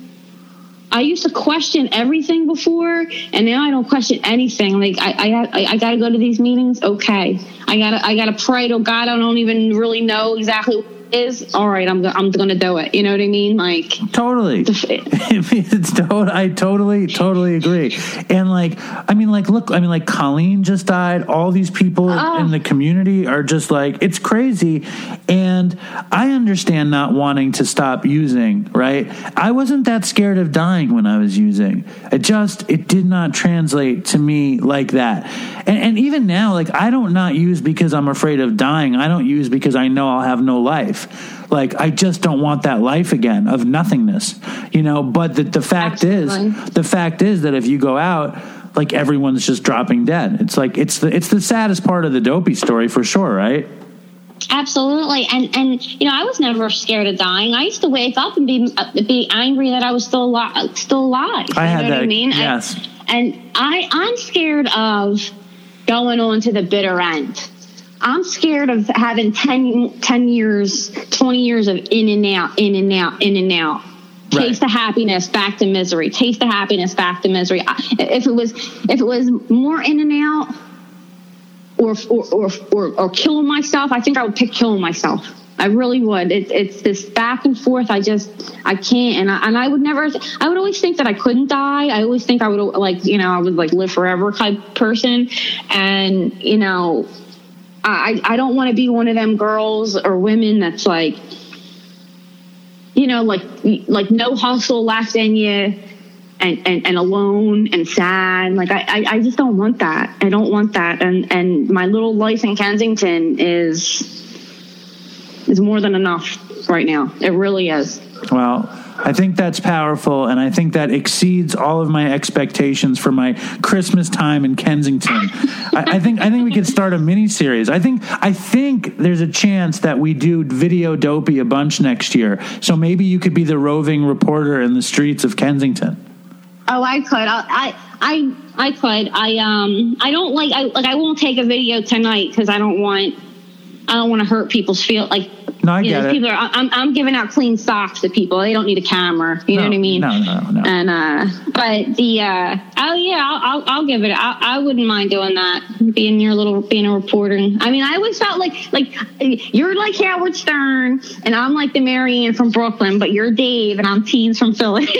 S6: I used to question everything before, and now I don't question anything. Like I, I, I, I got to go to these meetings. Okay, I gotta, I gotta pray to God. I don't even really know exactly is, all right, I'm go- I'm going to do it. You know what I mean? Like,
S2: Totally. it's to- I totally, totally agree. And like, I mean, like, look, I mean, like, Colleen just died. All these people
S6: Oh.
S2: in the community are just like, it's crazy. And I understand not wanting to stop using, right? I wasn't that scared of dying when I was using. It just, it did not translate to me like that. And, and even now, like, I don't not use because I'm afraid of dying. I don't use because I know I'll have no life. Like, I just don't want that life again of nothingness, you know? But the, the fact
S6: Absolutely.
S2: is, the fact is that if you go out, like everyone's just dropping dead. It's like it's the it's the saddest part of the dopey story for sure, right?
S6: Absolutely, and and you know, I was never scared of dying. I used to wake up and be uh, be angry that I was still alive. Still alive.
S2: I had that,
S6: I mean? And-
S2: yes.
S6: And, I I'm scared of going on to the bitter end. I'm scared of having 10, 10 years, twenty years of in and out, in and out, in and out.
S2: Right.
S6: Taste the happiness, back to misery. Taste the happiness, back to misery. If it was, if it was more in and out, or or or or, or killing myself, I think I would pick killing myself. I really would. It, it's this back and forth. I just I can't, and I, and I would never. I would always think that I couldn't die. I always think I would like you know I would like live forever type person, and you know I I don't want to be one of them girls or women that's like you know like like no hustle left in you. And, and, and alone and sad. Like I, I, I just don't want that. I don't want that. And and my little life in Kensington is is more than enough right now. It really is.
S2: Well, I think that's powerful, and I think that exceeds all of my expectations for my Christmas time in Kensington. I, I think I think we could start a mini series. I think I think there's a chance that we do video dopey a bunch next year. So maybe you could be the roving reporter in the streets of Kensington.
S6: Oh, I could. I, I, I, I could. I, um, I don't like. I like. I won't take a video tonight because I don't want. I don't want to hurt people's feel. Like,
S2: No, I
S6: you
S2: get
S6: know,
S2: it.
S6: people are. I'm, I'm giving out clean socks to people. They don't need a camera. You know what I mean?
S2: no, no, no.
S6: And uh, but the uh, oh yeah, I'll, I'll, I'll give it. I, I wouldn't mind doing that. Being your little, being a reporter. I mean, I always felt like like you're like Howard Stern, and I'm like the Marianne from Brooklyn, but you're Dave, and I'm Teens from Philly.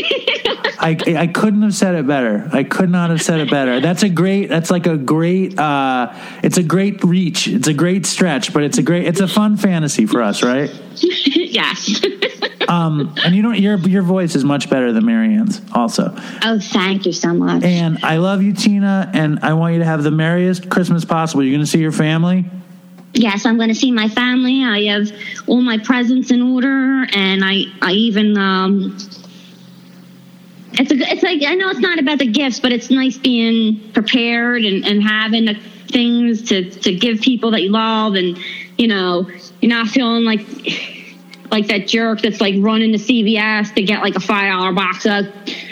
S2: I, I couldn't have said it better. I could not have said it better. That's a great. That's like a great. Uh, it's a great reach. It's a great stretch, but it's a great. It's a fun fantasy for us, right?
S6: yes.
S2: Um, and you don't. Your your voice is much better than Marianne's, also.
S6: Oh, thank you so much.
S2: And I love you, Tina. And I want you to have the merriest Christmas possible. You're going to see your family.
S6: yes, I'm going to see my family. I have all my presents in order, and I, I even, um, it's a, it's like I know it's not about the gifts, but it's nice being prepared and, and having the things to to give people that you love, and you know, you're not feeling like like that jerk that's like running to CVS to get like a five dollar box of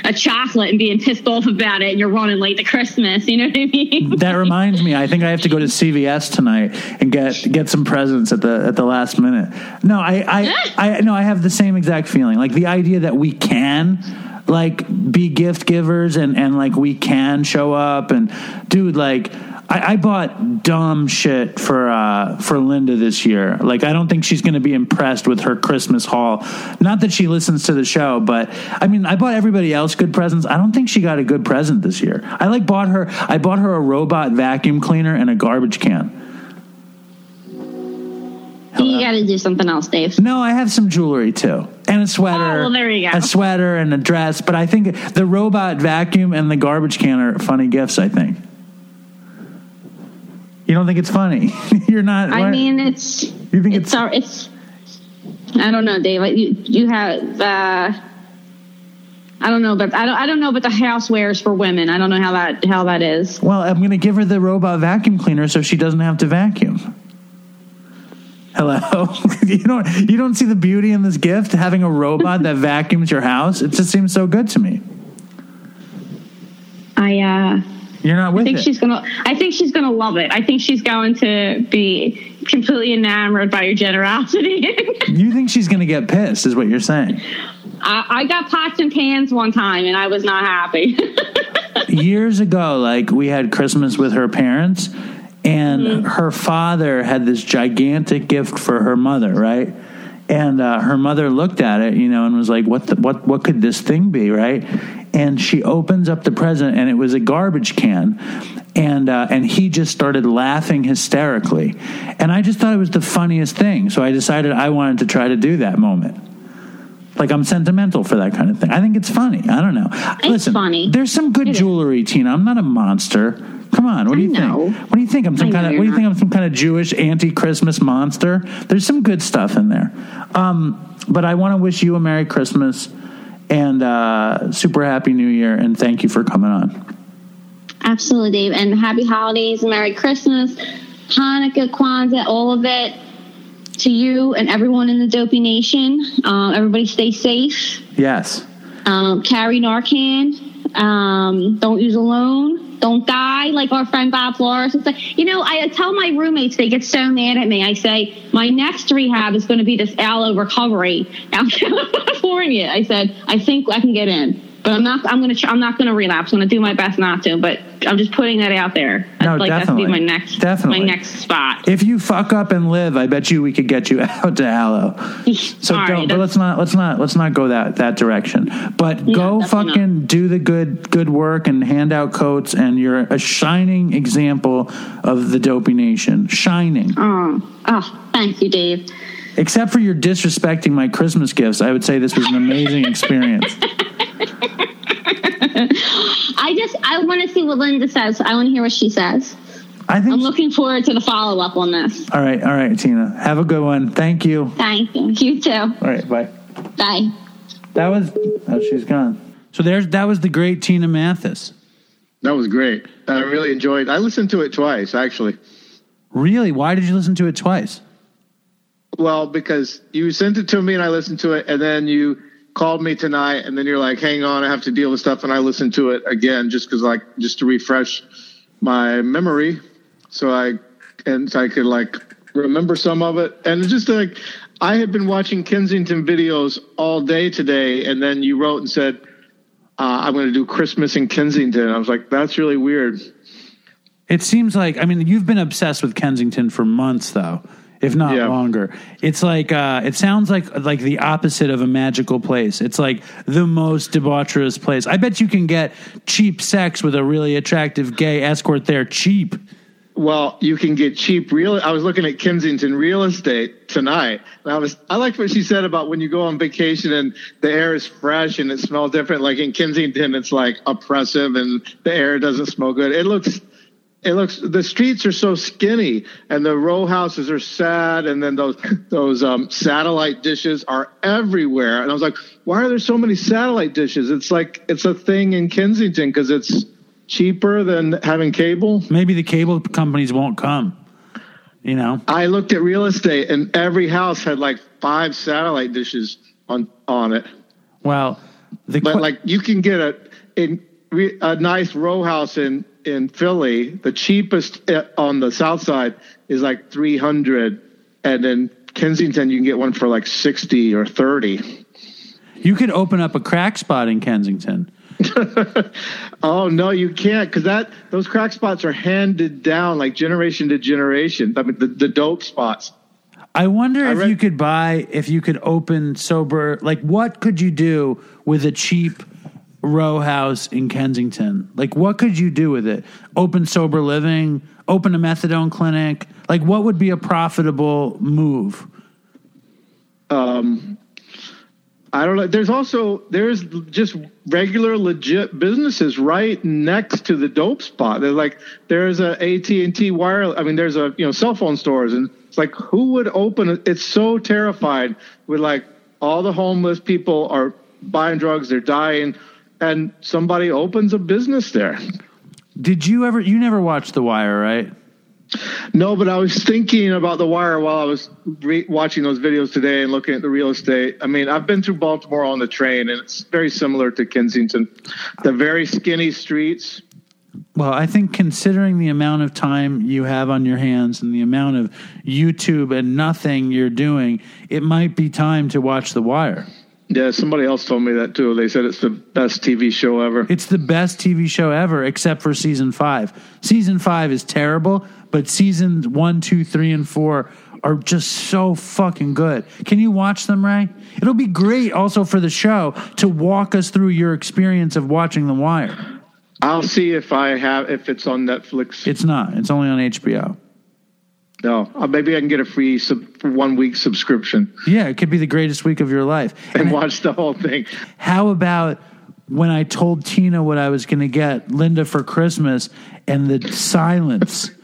S6: a chocolate and being pissed off about it, and you're running late to Christmas. You know what I mean?
S2: That reminds me. I think I have to go to CVS tonight and get get some presents at the at the last minute. No, I I, I no, I have the same exact feeling. Like the idea that we can like be gift givers and and like we can show up and dude like. I, I bought dumb shit for uh, for Linda this year. Like, I don't think she's going to be impressed with her Christmas haul. Not that she listens to the show, but I mean, I bought everybody else good presents. I don't think she got a good present this year. I like bought her. I bought her a robot vacuum cleaner and a garbage can.
S6: You got to do something else, Dave.
S2: No, I have some jewelry too, and a sweater.
S6: Oh, well, there you go.
S2: A sweater and a dress. But I think the robot vacuum and the garbage can are funny gifts. I think. You don't think it's funny? You're not.
S6: I
S2: why-
S6: mean, it's
S2: You think
S6: it's
S2: it's-
S6: it's. I don't know, Dave. You you have. Uh, I don't know, but I don't. I don't know, but the housewares for women. I don't know how that how that is.
S2: Well, I'm going to give her the robot vacuum cleaner so she doesn't have to vacuum. Hello, you don't you don't see the beauty in this gift having a robot that vacuums your house? It just seems so good to me.
S6: I uh,
S2: You're not with
S6: I think
S2: it.
S6: she's gonna. I think she's gonna love it. I think she's going to be completely enamored by your generosity.
S2: you think she's going to get pissed? Is what you're saying?
S6: I, I got pots and pans one time, and I was not happy.
S2: years ago, like we had Christmas with her parents, and
S6: Mm-hmm.
S2: her father had this gigantic gift for her mother, right? And uh, her mother looked at it, you know, and was like, "What? The, what? What could this thing be?" Right? And she opens up the present, and it was a garbage can, and uh, and he just started laughing hysterically, and I just thought it was the funniest thing. So I decided I wanted to try to do that moment. Like I'm sentimental for that kind of thing. I think it's funny. I don't know. Listen,
S6: funny.
S2: There's some good jewelry, Tina. I'm not a monster. Come on. What do you
S6: know.
S2: think? What do you think? I'm some kind of. What do you think? I'm some kind of Jewish anti-Christmas monster. There's some good stuff in there. Um, but I want to wish you a Merry Christmas and uh, super Happy New Year, and thank you for coming on.
S6: Absolutely, Dave. And happy holidays, Merry Christmas, Hanukkah, Kwanzaa, all of it to you and everyone in the Dopey Nation. Um, everybody stay safe.
S2: Yes.
S6: Um, carry Narcan. Um, don't use alone. Don't die like our friend Bob Flores say. You know, I tell my roommates, they get so mad at me. I say, my next rehab is going to be this Alo recovery out in California. I said, I think I can get in. But I'm not. I'm gonna. I'm not gonna relapse. I'm gonna do my best not to. But I'm just putting that out there.
S2: No,
S6: like that's gonna be my
S2: definitely.
S6: next.
S2: Definitely.
S6: My next spot.
S2: If you fuck up and live, I bet you we could get you out to Alo. So
S6: right,
S2: don't. But let's not. Let's not. Let's not go that that direction. But go
S6: definitely
S2: fucking do the good good work and hand out coats. And you're a shining example of the dopey nation. Shining.
S6: Oh, oh, thank you, Dave.
S2: Except for your disrespecting my Christmas gifts, I would say this was an amazing experience.
S6: I just. I want to see what Linda says. I want to hear what she says.
S2: I think.
S6: I'm looking forward to the follow up on this.
S2: all right. All right, Tina. Have a good one. Thank you.
S6: Thank you. You too.
S2: All right. Bye.
S6: Bye.
S2: That was. Oh, she's gone. So there's that was the great Tina Mathis.
S3: That was great. I really enjoyed. I listened to it twice actually.
S2: Really? Why did you listen to it twice?
S3: Well, because you sent it to me and I listened to it, and then you called me tonight, and then you're like, "Hang on, I have to deal with stuff," and I listened to it again just because, like, just to refresh my memory, so I and so I could like remember some of it, and just like I had been watching Kensington videos all day today, and then you wrote and said, uh, "I'm going to do Christmas in Kensington." I was like, "That's really weird."
S2: It seems like I mean you've been obsessed with Kensington for months though, if not
S3: Yeah.
S2: longer. It's like uh it sounds like like the opposite of a magical place. It's like the most debaucherous place. I bet you can get cheap sex with a really attractive gay escort there cheap.
S3: Well, you can get cheap real. I was looking at Kensington real estate tonight, and I was I liked what she said about when you go on vacation and the air is fresh and it smells different. Like in Kensington, it's like oppressive and the air doesn't smell good. It looks. It looks the streets are so skinny and the row houses are sad and then those those um, satellite dishes are everywhere and I was like why are there so many satellite dishes it's like it's a thing in Kensington because it's cheaper than having cable
S2: Maybe the cable companies won't come. You know?
S3: I looked at real estate, and every house had like five satellite dishes on on it.
S2: Well, the
S3: But
S2: que-
S3: like you can get a in a nice row house in in Philly. The cheapest uh, on the south side is like three hundred, and in Kensington you can get one for like sixty or thirty.
S2: you could open up a crack spot in Kensington.
S3: Oh no, you can't because that those crack spots are handed down like generation to generation. I mean the, the dope spots.
S2: I wonder
S3: I
S2: if
S3: read-
S2: you could buy if you could open sober like what could you do with a cheap row house in Kensington? Like what could you do with it? Open sober living, open a methadone clinic. Like what would be a profitable move?
S3: Um, I don't know. There's also there's just regular legit businesses right next to the dope spot. They're like there's a AT and T wire. I mean, there's a you know cell phone stores, and it's like who would open? it? It's so terrified with like all the homeless people are buying drugs, they're dying, and somebody opens a business there.
S2: Did you ever you never watched The Wire, right?
S3: No, but I was thinking about the wire while I was re- watching those videos today and looking at the real estate. I mean, I've been through Baltimore on the train, and it's very similar to Kensington. The very skinny streets.
S2: Well, I think considering the amount of time you have on your hands and the amount of YouTube and nothing you're doing, it might be time to watch The Wire.
S3: Yeah, somebody else told me that too. They said it's the best TV show ever.
S2: It's the best TV show ever, except for season five. Season five is terrible, but seasons one, two, three, and four are just so fucking good. Can you watch them, Ray? It'll be great also for the show to walk us through your experience of watching The Wire.
S3: I'll see if I have if it's on Netflix.
S2: It's not. It's only on HBO.
S3: No, uh, maybe I can get a free sub, one week subscription
S2: Yeah, it could be the greatest week of your life.
S3: and watch the whole thing.
S2: How about when I told Tina what I was going to get Linda for Christmas and the silence?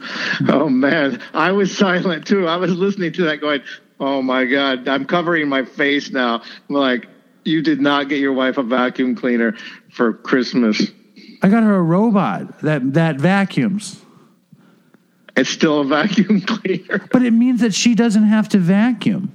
S3: Oh man, I was silent too. I was listening to that, going, "Oh my god!" I'm covering my face now. I'm like, you did not get your wife a vacuum cleaner for Christmas.
S2: I got her a robot that that vacuums.
S3: It's still a vacuum cleaner.
S2: But it means that she doesn't have to vacuum.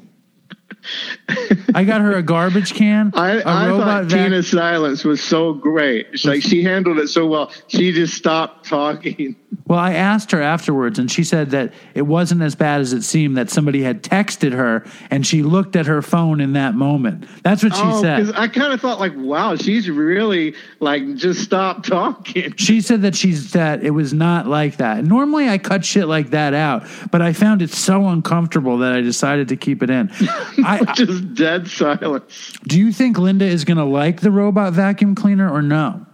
S2: I got her a garbage can.
S3: I,
S2: a
S3: I thought
S2: vac-
S3: Tina's silence was so great. It's like she handled it so well. She just stopped talking.
S2: Well, I asked her afterwards, and she said that it wasn't as bad as it seemed. That somebody had texted her, and she looked at her phone in that moment. That's what she
S3: oh,
S2: said.
S3: I kind of thought like, wow, she's really like just stopped talking.
S2: She said that she's that it was not like that. Normally, I cut shit like that out, but I found it so uncomfortable that I decided to keep it in. I,
S3: just dead silence.
S2: do you think Linda is going to like the robot vacuum cleaner or no?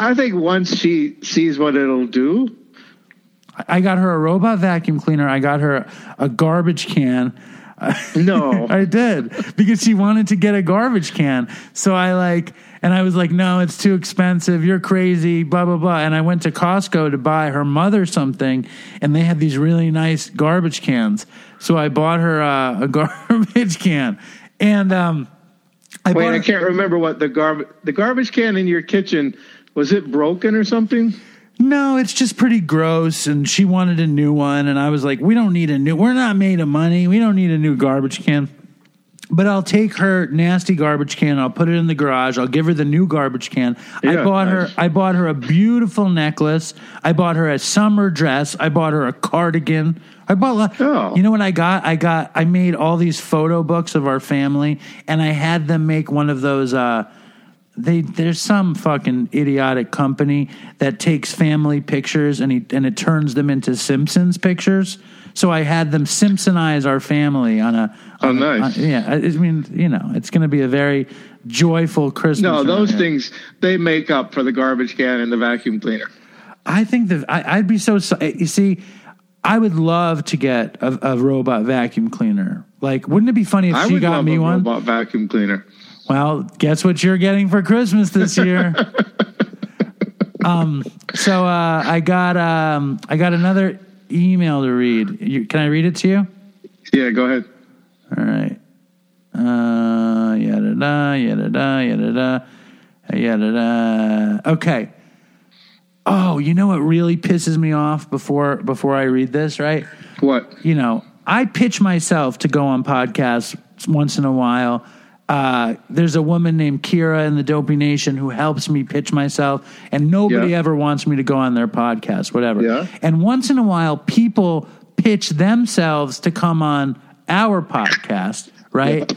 S3: I think once she sees what it'll do,
S2: I got her a robot vacuum cleaner. I got her a garbage can.
S3: no.
S2: I did because she wanted to get a garbage can. So I like, and I was like, no, it's too expensive. You're crazy, blah, blah, blah. And I went to Costco to buy her mother something, and they had these really nice garbage cans. So I bought her uh, a garbage can. And, um, I
S3: Wait, I can't remember what the garbage the garbage can in your kitchen was. It broken or something?
S2: No, it's just pretty gross. And she wanted a new one. And I was like, we don't need a new, we're not made of money. We don't need a new garbage can. But I'll take her nasty garbage can. I'll put it in the garage. I'll give her the new garbage can. I
S3: Yeah,
S2: bought her. I bought her a beautiful necklace. I bought her a summer dress. I bought her a cardigan. I bought.
S3: Oh.
S2: You know what I got? I got. I made all these photo books of our family, and I had them make one of those. Uh, they there's some fucking idiotic company that takes family pictures and he and it turns them into Simpsons pictures. So I had them Simpsonize our family on a.
S3: Oh,
S2: on a-
S3: nice.
S2: on- yeah, I, mean, you know, it's going to be a very joyful Christmas.
S3: No, those things they make up for the garbage can and the vacuum cleaner.
S2: I think that I, I'd be so. so- eh, You see, I would love to get a, a robot vacuum cleaner. Like, wouldn't it be funny if
S3: I
S2: she
S3: would
S2: got
S3: love
S2: me
S3: a
S2: one?
S3: robot vacuum cleaner.
S2: Well, guess what you're getting for Christmas this year? um, so uh, I got um, I got another email to read. You, can I read it to you?
S3: Yeah, go ahead.
S2: All right. Uh, yada da, yada da, yada da, yada da. Okay. Oh, you know what really pisses me off before before I read this, right?
S3: What?
S2: you know, I pitch myself to go on podcasts once in a while. Uh, there's a woman named Kira in the Dopey Nation who helps me pitch myself, and nobody
S3: Yeah.
S2: ever wants me to go on their podcast, whatever.
S3: Yeah.
S2: And once in a while, people pitch themselves to come on our podcast, right?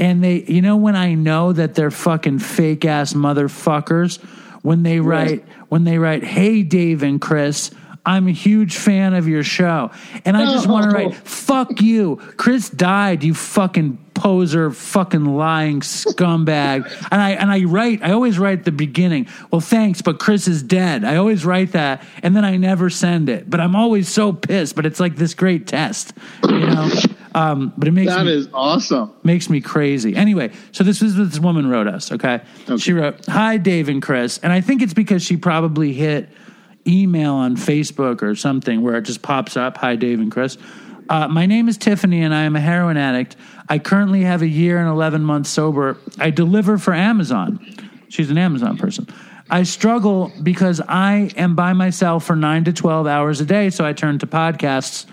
S2: And they, you know, when I know that they're fucking fake ass motherfuckers, when they write, when they write, "Hey, Dave and Chris." I'm a huge fan of your show. And I just want to write, fuck you. Chris died, you fucking poser, fucking lying scumbag. And I and I write, I always write at the beginning, well, thanks, but Chris is dead. I always write that, and then I never send it. But I'm always so pissed, but it's like this great test. You know? Um, but it makes
S3: That
S2: me
S3: is awesome.
S2: makes me crazy. Anyway, so this is what this woman wrote us. Okay? she wrote, "Hi, Dave and Chris," and I think it's because she probably hit email on Facebook or something where it just pops up. Hi, Dave and Chris. Uh, my name is Tiffany, and I am a heroin addict. I currently have a year and eleven months sober. I deliver for Amazon. She's an Amazon person. I struggle because I am by myself for nine to 12 hours a day, so I turn to podcasts.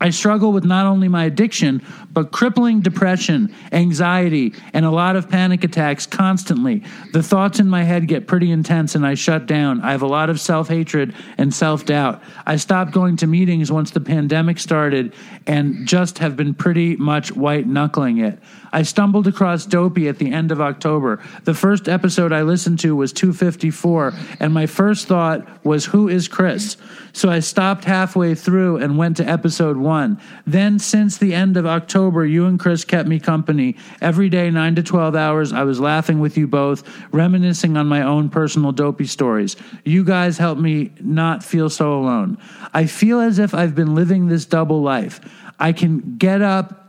S2: I struggle with not only my addiction, but crippling depression, anxiety, and a lot of panic attacks constantly. The thoughts in my head get pretty intense and I shut down. I have a lot of self hatred and self doubt. I stopped going to meetings once the pandemic started and just have been pretty much white knuckling it. I stumbled across Dopey at the end of October. The first episode I listened to was 254, and my first thought was, Who is Chris? So I stopped halfway through and went to episode one. Then, since the end of October, you and Chris kept me company. Every day, 9 to 12 hours, I was laughing with you both, reminiscing on my own personal dopey stories. You guys helped me not feel so alone. I feel as if I've been living this double life. I can get up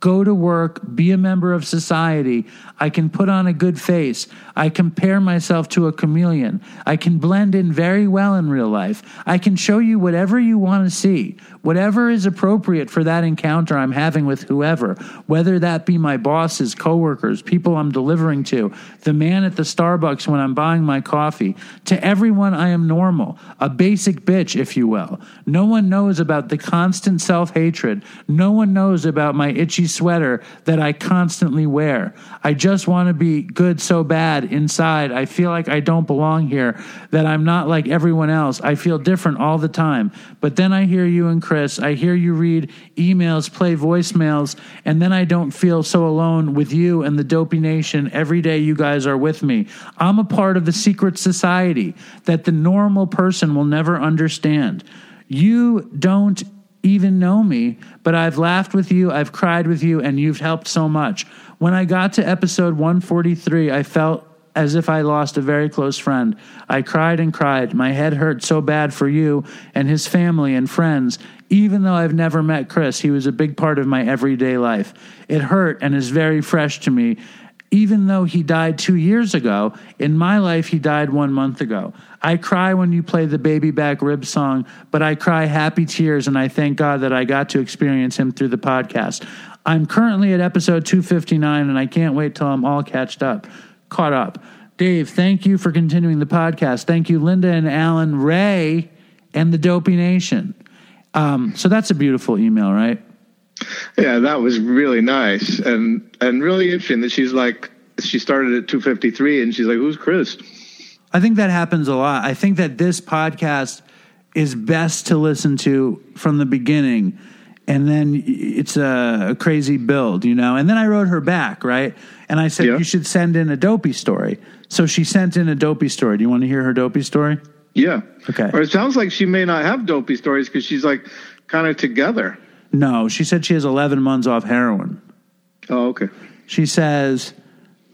S2: go to work, be a member of society. I can put on a good face. I compare myself to a chameleon. I can blend in very well in real life. I can show you whatever you want to see, whatever is appropriate for that encounter I'm having with whoever, whether that be my bosses, coworkers, people I'm delivering to, the man at the Starbucks when I'm buying my coffee. To everyone, I am normal, a basic bitch, if you will. No one knows about the constant self hatred. No one knows about my itchy sweater that I constantly wear. I just want to be good so bad inside. I feel like I don't belong here, that I'm not like everyone else. I feel different all the time. But then I hear you and Chris. I hear you read emails, play voicemails, and then I don't feel so alone with you and the Dopey Nation. Every day you guys are with me. I'm a part of the secret society that the normal person will never understand. You don't even know me, but I've laughed with you, I've cried with you, and you've helped so much. When I got to episode 143, I felt as if I lost a very close friend. I cried and cried. My head hurt so bad for you and his family and friends. Even though I've never met Chris, he was a big part of my everyday life. It hurt and is very fresh to me. Even though he died two years ago, in my life, he died one month ago. I cry when you play the Baby Back Rib song, but I cry happy tears, and I thank God that I got to experience him through the podcast. I'm currently at episode 259, and I can't wait till I'm all catched up, caught up. Dave, thank you for continuing the podcast. Thank you, Linda and Alan, Ray, and the Dopey Nation. Um, so that's a beautiful email, right?
S3: Yeah, that was really nice and and really interesting that she's like she started at 253 and she's like who's Chris?
S2: I think that happens a lot. I think that this podcast is best to listen to from the beginning and then it's a, crazy build, you know. And then I wrote her back, right? And I said
S3: Yeah.
S2: you should send in a dopey story. So she sent in a dopey story. Do you want to hear her dopey story?
S3: Yeah.
S2: Okay.
S3: Or it sounds like she may not have dopey stories because she's like kind of together.
S2: No, she said she has 11 months off heroin.
S3: Oh, okay.
S2: She says,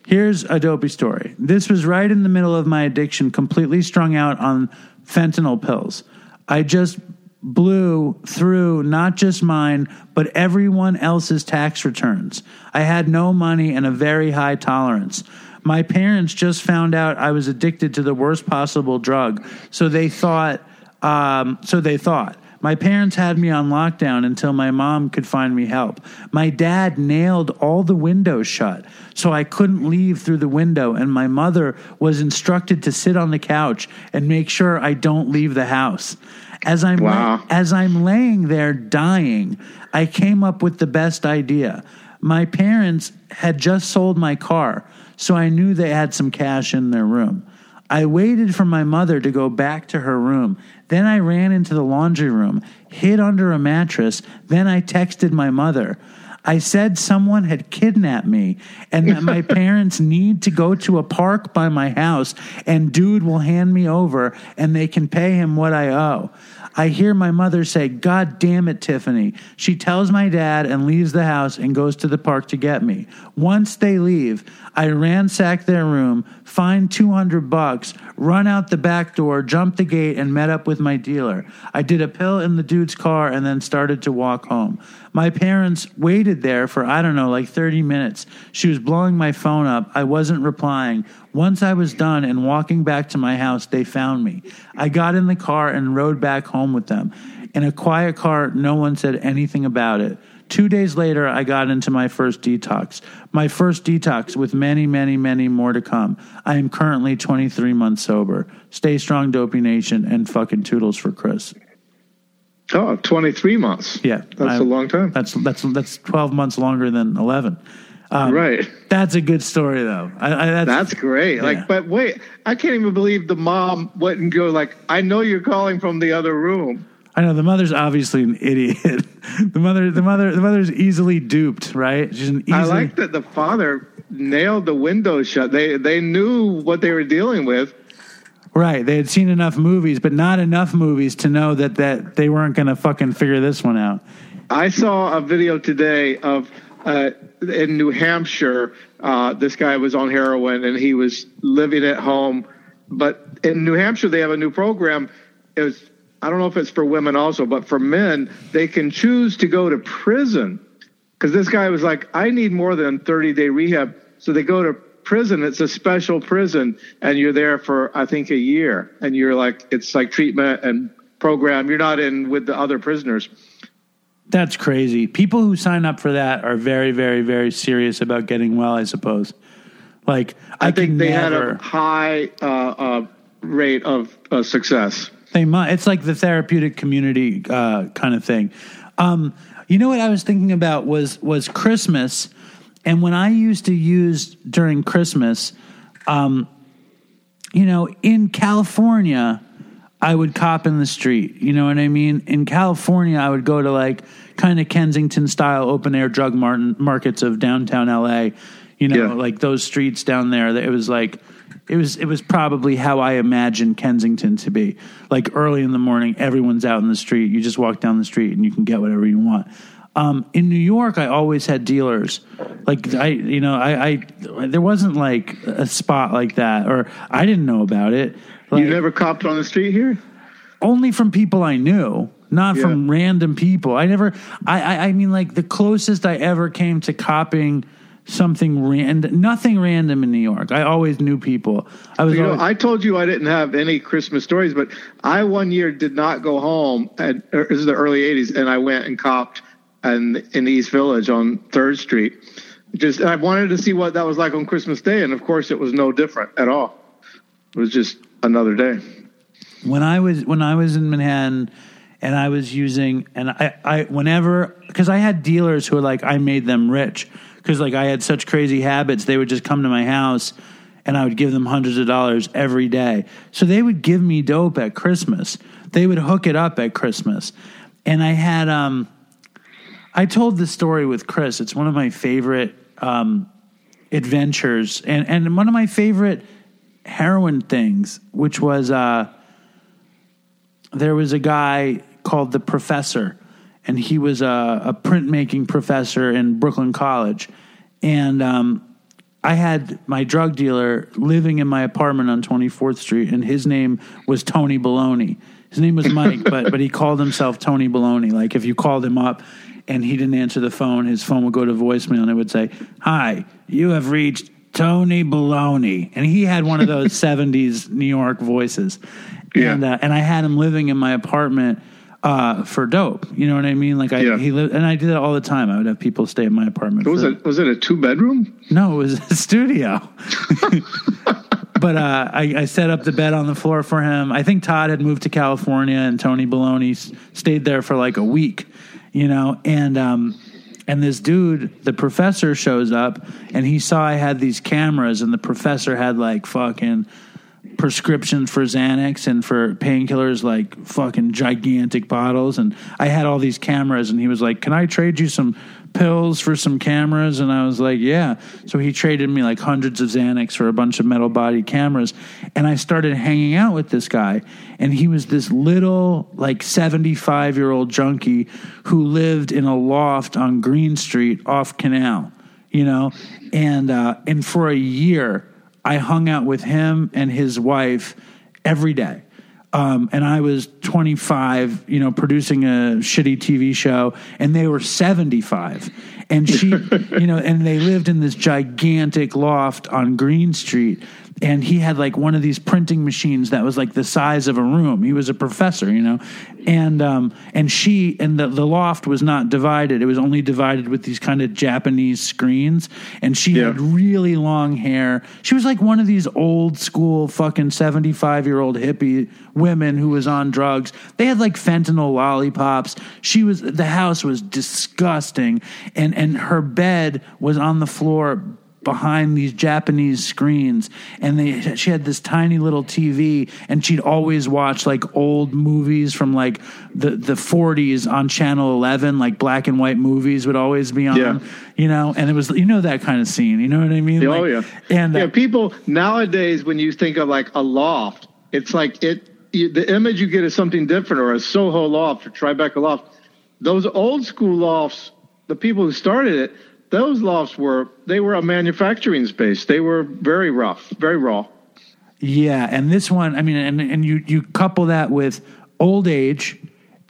S2: Here's a dopey story. This was right in the middle of my addiction, completely strung out on fentanyl pills. I just blew through not just mine, but everyone else's tax returns. I had no money and a very high tolerance. My parents just found out I was addicted to the worst possible drug, so they thought, um, so they thought. My parents had me on lockdown until my mom could find me help. My dad nailed all the windows shut, so I couldn't leave through the window, and my mother was instructed to sit on the couch and make sure I don't leave the house. As I'm
S3: Wow.
S2: as I'm laying there dying, I came up with the best idea. My parents had just sold my car, so I knew they had some cash in their room. I waited for my mother to go back to her room. Then I ran into the laundry room, hid under a mattress. Then I texted my mother. I said someone had kidnapped me and that my parents need to go to a park by my house and dude will hand me over and they can pay him what I owe. I hear my mother say, God damn it, Tiffany. She tells my dad and leaves the house and goes to the park to get me. Once they leave, I ransack their room, find 200 bucks, run out the back door, jump the gate, and met up with my dealer. I did a pill in the dude's car and then started to walk home. My parents waited there for, I don't know, like 30 minutes. She was blowing my phone up. I wasn't replying. Once I was done and walking back to my house, they found me. I got in the car and rode back home with them. In a quiet car, no one said anything about it. Two days later, I got into my first detox. My first detox with many, many, many more to come. I am currently 23 months sober. Stay strong, Dopey Nation, and fucking toodles for Chris.
S3: Oh, 23 months.
S2: Yeah,
S3: That's
S2: I-
S3: a long time.
S2: That's that's that's 12 months longer than 11. Um,
S3: right.
S2: That's a good story, though. I, I, that's,
S3: That's great.
S2: Yeah.
S3: Like, but wait, I can't even believe the mom wouldn't go like, I know you're calling from the other room.
S2: I know the mother's obviously an idiot. the mother, the mother, the mother's easily duped, right? She's an easily.
S3: I like that the father nailed the window shut. They they knew what they were dealing with.
S2: Right. They had seen enough movies, but not enough movies to know that, that they weren't going to fucking figure this one out.
S3: I saw a video today of uh, in New Hampshire. Uh, this guy was on heroin and he was living at home. But in New Hampshire, they have a new program. It was I don't know if it's for women also, but for men, they can choose to go to prison. Because this guy was like, I need more than 30 day rehab. So they go to prison. It's a special prison, and you're there for I think a year, and you're like it's like treatment and program. You're not in with the other prisoners.
S2: That's crazy. People who sign up for that are very, very, very serious about getting well. I suppose. Like I,
S3: I think they
S2: never,
S3: had a high uh, uh, rate of uh, success.
S2: They might. It's like the therapeutic community uh, kind of thing. Um, you know what I was thinking about was was Christmas, and when I used to use during Christmas, um, you know, in California, I would cop in the street. You know what I mean? In California, I would go to like kind of Kensington style open air drug mar- markets of downtown LA. You know,
S3: Yeah.
S2: like those streets down there. It was like, it was it was probably how I imagined Kensington to be. Like early in the morning, everyone's out in the street. You just walk down the street and you can get whatever you want. Um, in New York, I always had dealers. Like I, you know, I, I there wasn't like a spot like that, or I didn't know about it. Like,
S3: you never copped on the street here?
S2: only from people I knew, not from random people. I never. I, I. I mean, like the closest I ever came to copying something random. Nothing random in New York. I always knew people. I was.
S3: You know,
S2: always,
S3: I told you I didn't have any Christmas stories, but I one year did not go home. And er, this is the early '80s, and I went and copped and in East Village on Third Street. Just I wanted to see what that was like on Christmas Day, and of course, it was no different at all. It was just another day.
S2: when I was when I was in Manhattan and I was using and I, I whenever because I had dealers who were like I made them rich because like I had such crazy habits they would just come to my house and I would give them hundreds of dollars every day so they would give me dope at Christmas they would hook it up at Christmas and I had um I told the story with Chris. It's one of my favorite um adventures and and one of my favorite heroin things which was uh there was a guy called the professor and he was a, a printmaking professor in brooklyn college. And um, i had my drug dealer living in my apartment on 24th street and his name was tony baloney his name was mike but, but he called himself tony baloney like if you called him up and he didn't answer the phone his phone would go to voicemail and it would say hi you have reached Tony Baloney, and he had one of those '70s New York voices,
S3: Yeah.
S2: and uh, and I had him living in my apartment uh, for dope. You know what I mean? Like I
S3: Yeah.
S2: he lived, and I did that all the time. I would have people stay in my apartment.
S3: Was
S2: for-
S3: it was it a two bedroom?
S2: No, it was a studio. but uh, I, I set up the bed on the floor for him. I think Todd had moved to California, and Tony Baloney stayed there for like a week, you know. And um, and this dude, the professor, shows up, and he saw I had these cameras, and the professor had like fucking prescriptions for Xanax and for painkillers, like fucking gigantic bottles. And I had all these cameras, and he was like, "Can I trade you some pills for some cameras?" And I was like, "Yeah." So he traded me like hundreds of Xanax for a bunch of metal body cameras, and I started hanging out with this guy, and he was this little like seventy five year old junkie who lived in a loft on Greene Street off Canal, you know, and uh, and for a year. I hung out with him and his wife every day. Um, and I was 25, you know, producing a shitty TV show, and they were 75. And she, you know, and they lived in this gigantic loft on Greene Street. And he had like one of these printing machines that was like the size of a room. He was a professor, you know, and um, and she and the, the loft was not divided. It was only divided with these kind of Japanese screens. And she
S3: Yeah.
S2: had really long hair. She was like one of these old school fucking 75 year old hippie women who was on drugs. They had like fentanyl lollipops. She was, the house was disgusting. And, and her bed was on the floor behind these Japanese screens and they she had this tiny little TV and she'd always watch like old movies from like the the 40s on channel 11 like black and white movies would always be on
S3: Yeah.
S2: you know and it was you know that kind of scene you know what I mean
S3: oh
S2: Like,
S3: yeah.
S2: and uh,
S3: yeah, people nowadays when you think of like a loft, It's like it. You, the image you get is something different, or a Soho loft or Tribeca loft. Those old school lofts, the people who started it, those lofts were they were a manufacturing space. They were very rough, very raw.
S2: Yeah, and this one, I mean, and and you you couple that with old age,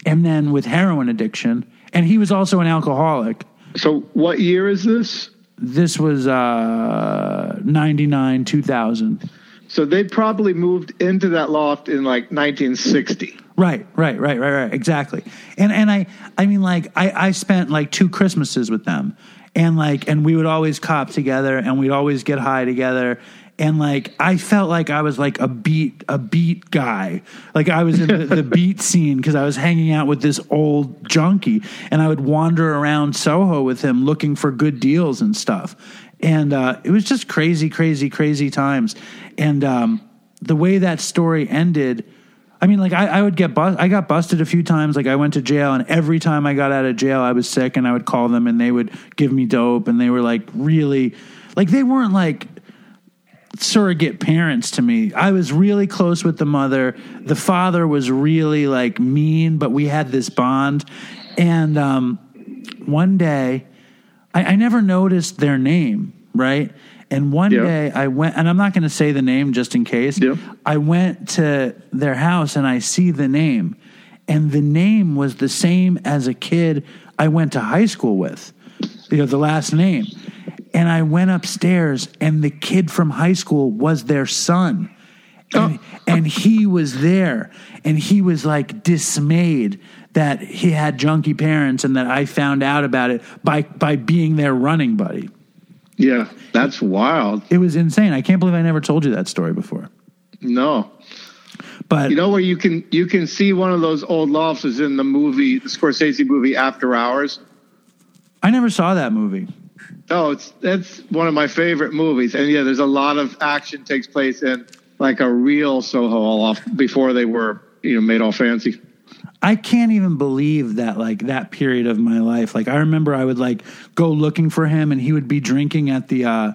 S2: and then with heroin addiction, and he was also an alcoholic.
S3: So, what year is this?
S2: This was uh, ninety nine, two thousand.
S3: So they probably moved into that loft in like 1960.
S2: Right, right, right, right, right. Exactly. And and I I mean like I I spent like two Christmases with them. And like and we would always cop together and we'd always get high together. And like I felt like I was like a beat a beat guy. Like I was in the, the beat scene because I was hanging out with this old junkie and I would wander around Soho with him looking for good deals and stuff. And uh, it was just crazy, crazy, crazy times. And um, the way that story ended, I mean, like I, I would get bust. I got busted a few times. Like I went to jail, and every time I got out of jail, I was sick, and I would call them, and they would give me dope, and they were like really, like they weren't like surrogate parents to me. I was really close with the mother. The father was really like mean, but we had this bond. And um, one day, I, I never noticed their name, right? And one
S3: Yeah.
S2: day I went, and I'm not going to say the name just in case.
S3: Yeah.
S2: I went to their house and I see the name, and the name was the same as a kid I went to high school with, you know, the last name. And I went upstairs, and the kid from high school was their son. Oh. And, and he was there, and he was like dismayed that he had junkie parents and that I found out about it by, by being their running buddy.
S3: Yeah, that's wild.
S2: It was insane. I can't believe I never told you that story before.
S3: No,
S2: But
S3: you know where you can you can see one of those old lofts is in the movie, the Scorsese movie After Hours.
S2: I never saw that movie.
S3: Oh, it's that's one of my favorite movies, and yeah, there's a lot of action takes place in like a real Soho loft before they were you know made all fancy.
S2: I can't even believe that like that period of my life. Like I remember I would like go looking for him and he would be drinking at the uh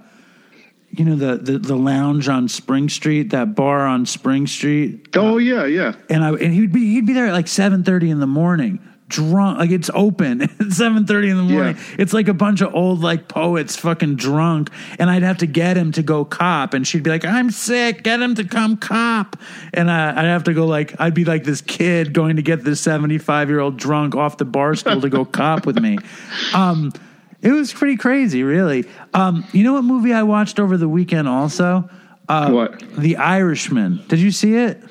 S2: you know the the, the lounge on Spring Street, that bar on Spring Street.
S3: Oh yeah, yeah.
S2: And I and he'd be he'd be there at like 7:30 in the morning. Drunk, like it's open at seven thirty in the morning.
S3: Yeah.
S2: It's like a bunch of old like poets, fucking drunk, and I'd have to get him to go cop, and she'd be like, "I'm sick, get him to come cop," and uh, I'd have to go like I'd be like this kid going to get this seventy five year old drunk off the bar stool to go cop with me. Um, it was pretty crazy, really. Um, you know what movie I watched over the weekend? Also, uh,
S3: What?
S2: The Irishman. Did you see it?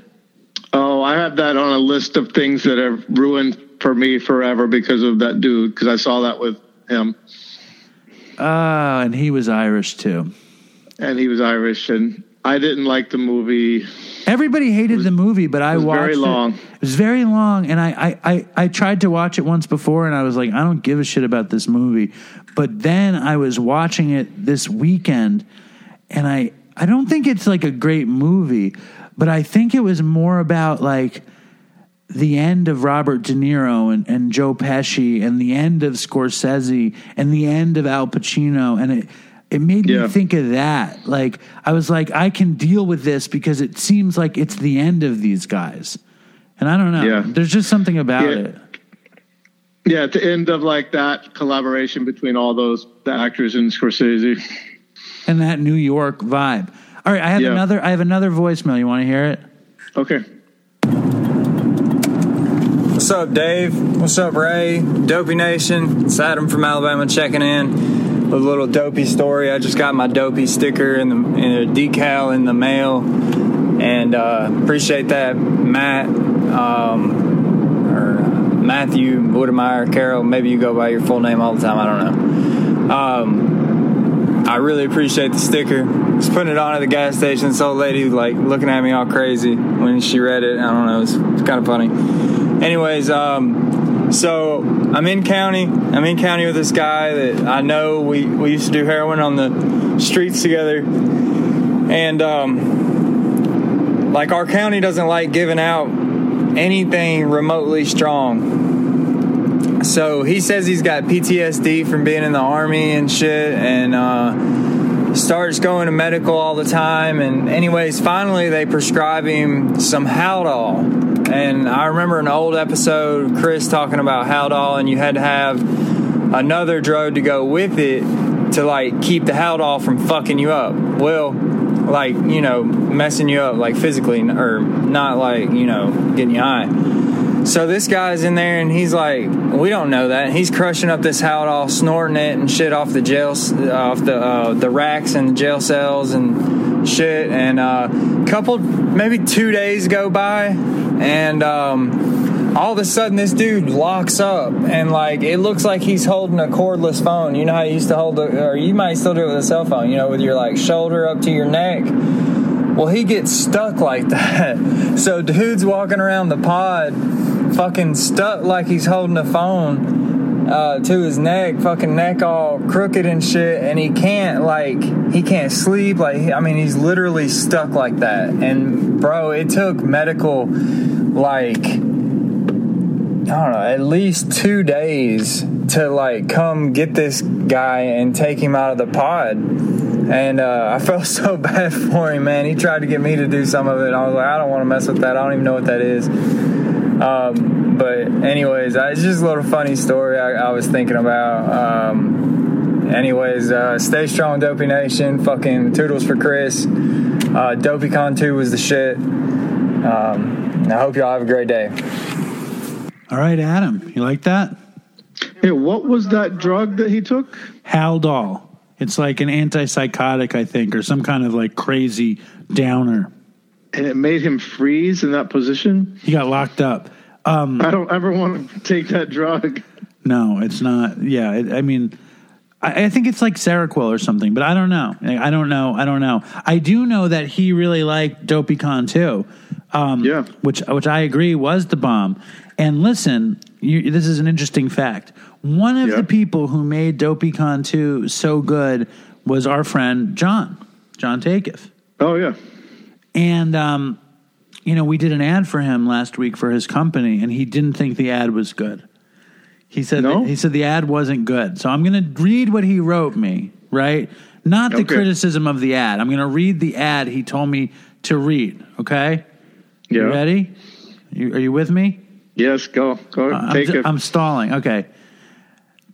S3: Oh, I have that on a list of things that have ruined for me forever because of that dude. Because I saw that with him,
S2: Oh, and he was Irish too.
S3: and he was Irish, and I didn't like the movie.
S2: Everybody hated the movie, but I
S3: was
S2: watched
S3: very
S2: it.
S3: long.
S2: It was very long, and I, I, I, I tried to watch it once before, and I was like, I don't give a shit about this movie. But then I was watching it this weekend, and I, I don't think it's like a great movie, but I think it was more about like the end of Robert De Niro and, and Joe Pesci and the end of Scorsese and the end of Al Pacino and it it made
S3: Yeah.
S2: me think of that. Like I was like, I can deal with this because it seems like it's the end of these guys. And I don't know.
S3: Yeah.
S2: There's just something about
S3: Yeah.
S2: it.
S3: Yeah, at the end of like that collaboration between all those the actors and Scorsese.
S2: And that New York vibe. All right, I have another I have another voicemail. You want to hear it?
S3: Okay.
S7: What's up, Dave? What's up, Ray? Dopey Nation. It's Adam from Alabama checking in a little dopey story. I just got my dopey sticker in the decal in the mail, and uh, appreciate that, Matt um, or uh, Matthew Woodmeyer Carroll. Maybe you go by your full name all the time. I don't know. Um, I really appreciate the sticker. Just putting it on at the gas station. This old lady like looking at me all crazy when she read it. I don't know. It's kind of funny. Anyways, um, so I'm in county. I'm in county with this guy that I know. We we used to do heroin on the streets together, and um, like our county doesn't like giving out anything remotely strong. So he says he's got PTSD from being in the army and shit, and uh, starts going to medical all the time. And, anyways, finally they prescribe him some Haldol. And I remember an old episode, Chris talking about Haldol, and you had to have another drug to go with it to like keep the Haldol from fucking you up. Well, like you know, messing you up like physically, or not like you know, getting you high. So this guy's in there and he's like, we don't know that. He's crushing up this Haldol, snorting it and shit off the jail, off the uh, the racks and the jail cells and shit. And a uh, couple, maybe two days go by, and um, all of a sudden this dude locks up and like it looks like he's holding a cordless phone. You know how you used to hold, the, or you might still do it with a cell phone. You know, with your like shoulder up to your neck. Well, he gets stuck like that. So dude's walking around the pod fucking stuck like he's holding a phone uh, to his neck, fucking neck all crooked and shit, and he can't like he can't sleep. Like I mean, he's literally stuck like that. And bro, it took medical like I don't know, at least two days to like come get this guy and take him out of the pod. And uh, I felt so bad for him, man. He tried to get me to do some of it. I was like, I don't want to mess with that. I don't even know what that is. Um, but anyways, uh, it's just a little funny story I, I was thinking about. Um, anyways, uh, stay strong, Dopey Nation. Fucking toodles for Chris. Uh, DopeyCon 2 was the shit. Um, I hope y'all have a great day.
S2: All right, Adam, you like that?
S3: Hey, what was that drug that he took?
S2: Haldol. It's like an antipsychotic, I think, or some kind of like crazy downer.
S3: And it made him freeze in that position.
S2: He got locked up. Um,
S3: I don't ever want to take that drug.
S2: no, it's not. Yeah, it, I mean, I, I think it's like Seroquel or something, but I don't know. I don't know. I don't know. I do know that he really liked DopeyCon too. Um,
S3: Yeah.
S2: which which I agree was the bomb. And listen, you, this is an interesting fact. One of
S3: Yeah.
S2: the people who made DopeyCon 2 so good was our friend John, John Takeif.
S3: Oh yeah.
S2: And, um, you know, we did an ad for him last week for his company, and he didn't think the ad was good. He said
S3: No?
S2: he said the ad wasn't good. So I'm going to read what he wrote me, right? Not the
S3: Okay.
S2: criticism of the ad. I'm going to read the ad he told me to read. Okay,
S3: Yeah.
S2: you ready? You, are you with me?
S3: Yes. Go. Go.
S2: I'm,
S3: take it.
S2: I'm stalling. Okay.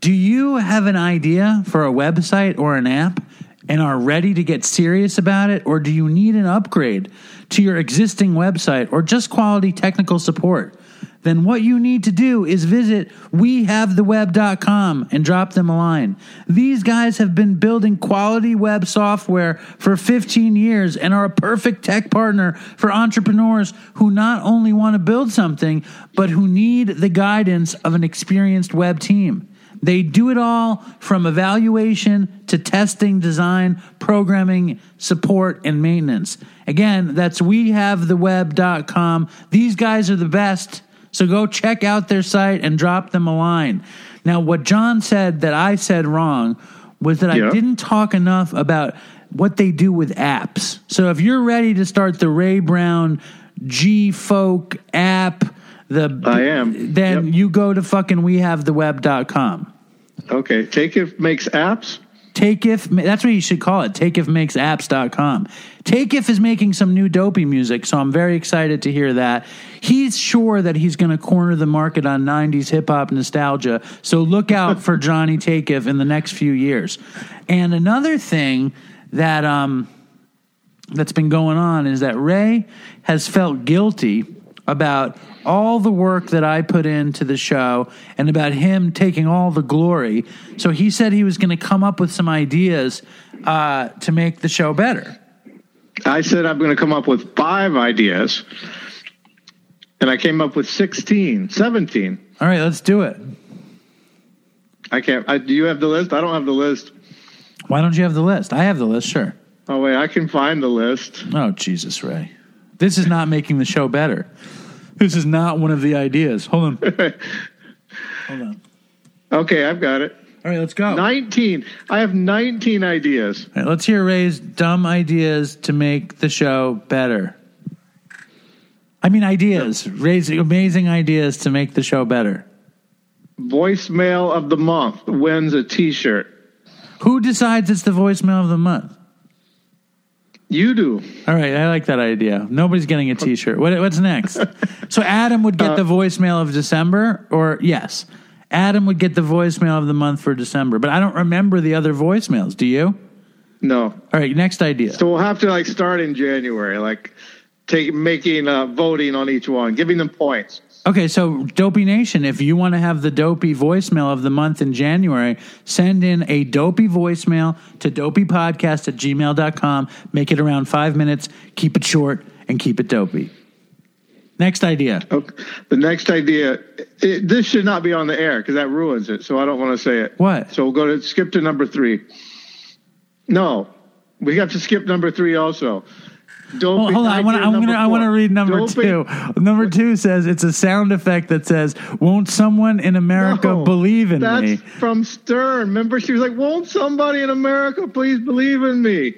S2: Do you have an idea for a website or an app and are ready to get serious about it? Or do you need an upgrade to your existing website or just quality technical support? Then what you need to do is visit wehavetheweb.com and drop them a line. These guys have been building quality web software for 15 years and are a perfect tech partner for entrepreneurs who not only want to build something, but who need the guidance of an experienced web team. They do it all from evaluation to testing, design, programming, support, and maintenance. Again, that's wehavetheweb.com. These guys are the best. So go check out their site and drop them a line. Now, what John said that I said wrong was that I didn't talk enough about what they do with apps. So if you're ready to start the Ray Brown G Folk app, the
S3: I am.
S2: then
S3: Yep.
S2: you go to fucking wehavetheweb.com.
S3: Okay. Take it makes apps.
S2: Takeif, that's what you should call it. TakeIfMakesApps.com. Takeif is making some new dopey music, so I'm very excited to hear that. He's sure that he's going to corner the market on 90s hip hop nostalgia, so look out for Johnny Takeif in the next few years. And another thing that um, that's been going on is that Ray has felt guilty about all the work that I put into the show and about him taking all the glory. So he said he was going to come up with some ideas uh, to make the show better.
S3: I said I'm going to come up with five ideas, and I came up with 16, 17.
S2: All right, let's do it.
S3: I can't. I, do you have the list? I don't have the list.
S2: Why don't you have the list? I have the list, sure.
S3: Oh wait, I can find the list.
S2: Oh, Jesus, Ray. This is not making the show better. This is not one of the ideas. Hold on. Hold on.
S3: Okay, I've got it.
S2: All right, let's go.
S3: 19. I have 19 ideas.
S2: right, let's hear Ray's dumb ideas to make the show better. I mean, ideas. Ray's amazing ideas to make the show better.
S3: Voicemail of the month wins a T-shirt.
S2: Who decides it's the voicemail of the month?
S3: You do.
S2: All right, I like that idea. Nobody's getting a T-shirt. What, what's next? so Adam would get
S3: Uh,
S2: the voicemail of December, or yes, Adam would get the voicemail of the month for December. But I don't remember the other voicemails. Do you?
S3: No.
S2: All right, next idea.
S3: So we'll have to like start in January, like take making uh, voting on each one, giving them points.
S2: Okay, so Dopey Nation, if you want to have the dopey voicemail of the month in January, send in a dopey voicemail to dopeypodcast at gmail.com. Make it around five minutes, keep it short, and keep it dopey. Next idea.
S3: Okay. The next idea, it, this should not be on the air because that ruins it. So I don't want to say it.
S2: What?
S3: So we'll go to skip to number three. No, we have to skip number three also. Dopey,
S2: Hold, hold on, I want to. I'm gonna. I want to read number
S3: Dopey-
S2: two. Number two says it's a sound effect that says, "Won't someone in America
S3: No,
S2: believe in
S3: that's
S2: me?"
S3: That's from Stern. Remember, she was like, "Won't somebody in America please believe in me?"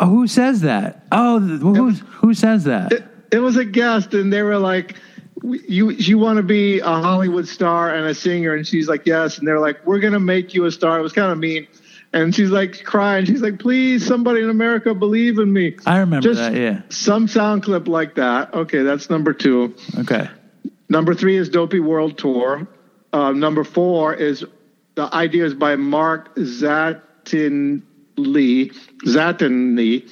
S2: Oh, who says that? Oh, who who says that?
S3: It, it was a guest, and they were like, "You you want to be a Hollywood star and a singer?" And she's like, "Yes." And they're like, "We're gonna make you a star." It was kind of mean, and she's like crying. She's like, "Please, somebody in America believe in me."
S2: I remember
S3: Just
S2: that. Yeah.
S3: some sound clip like that. Okay, that's number two.
S2: Okay.
S3: Number three is Dopey World Tour. Uh, number four is the idea is by Mark Zatinley. Zatinley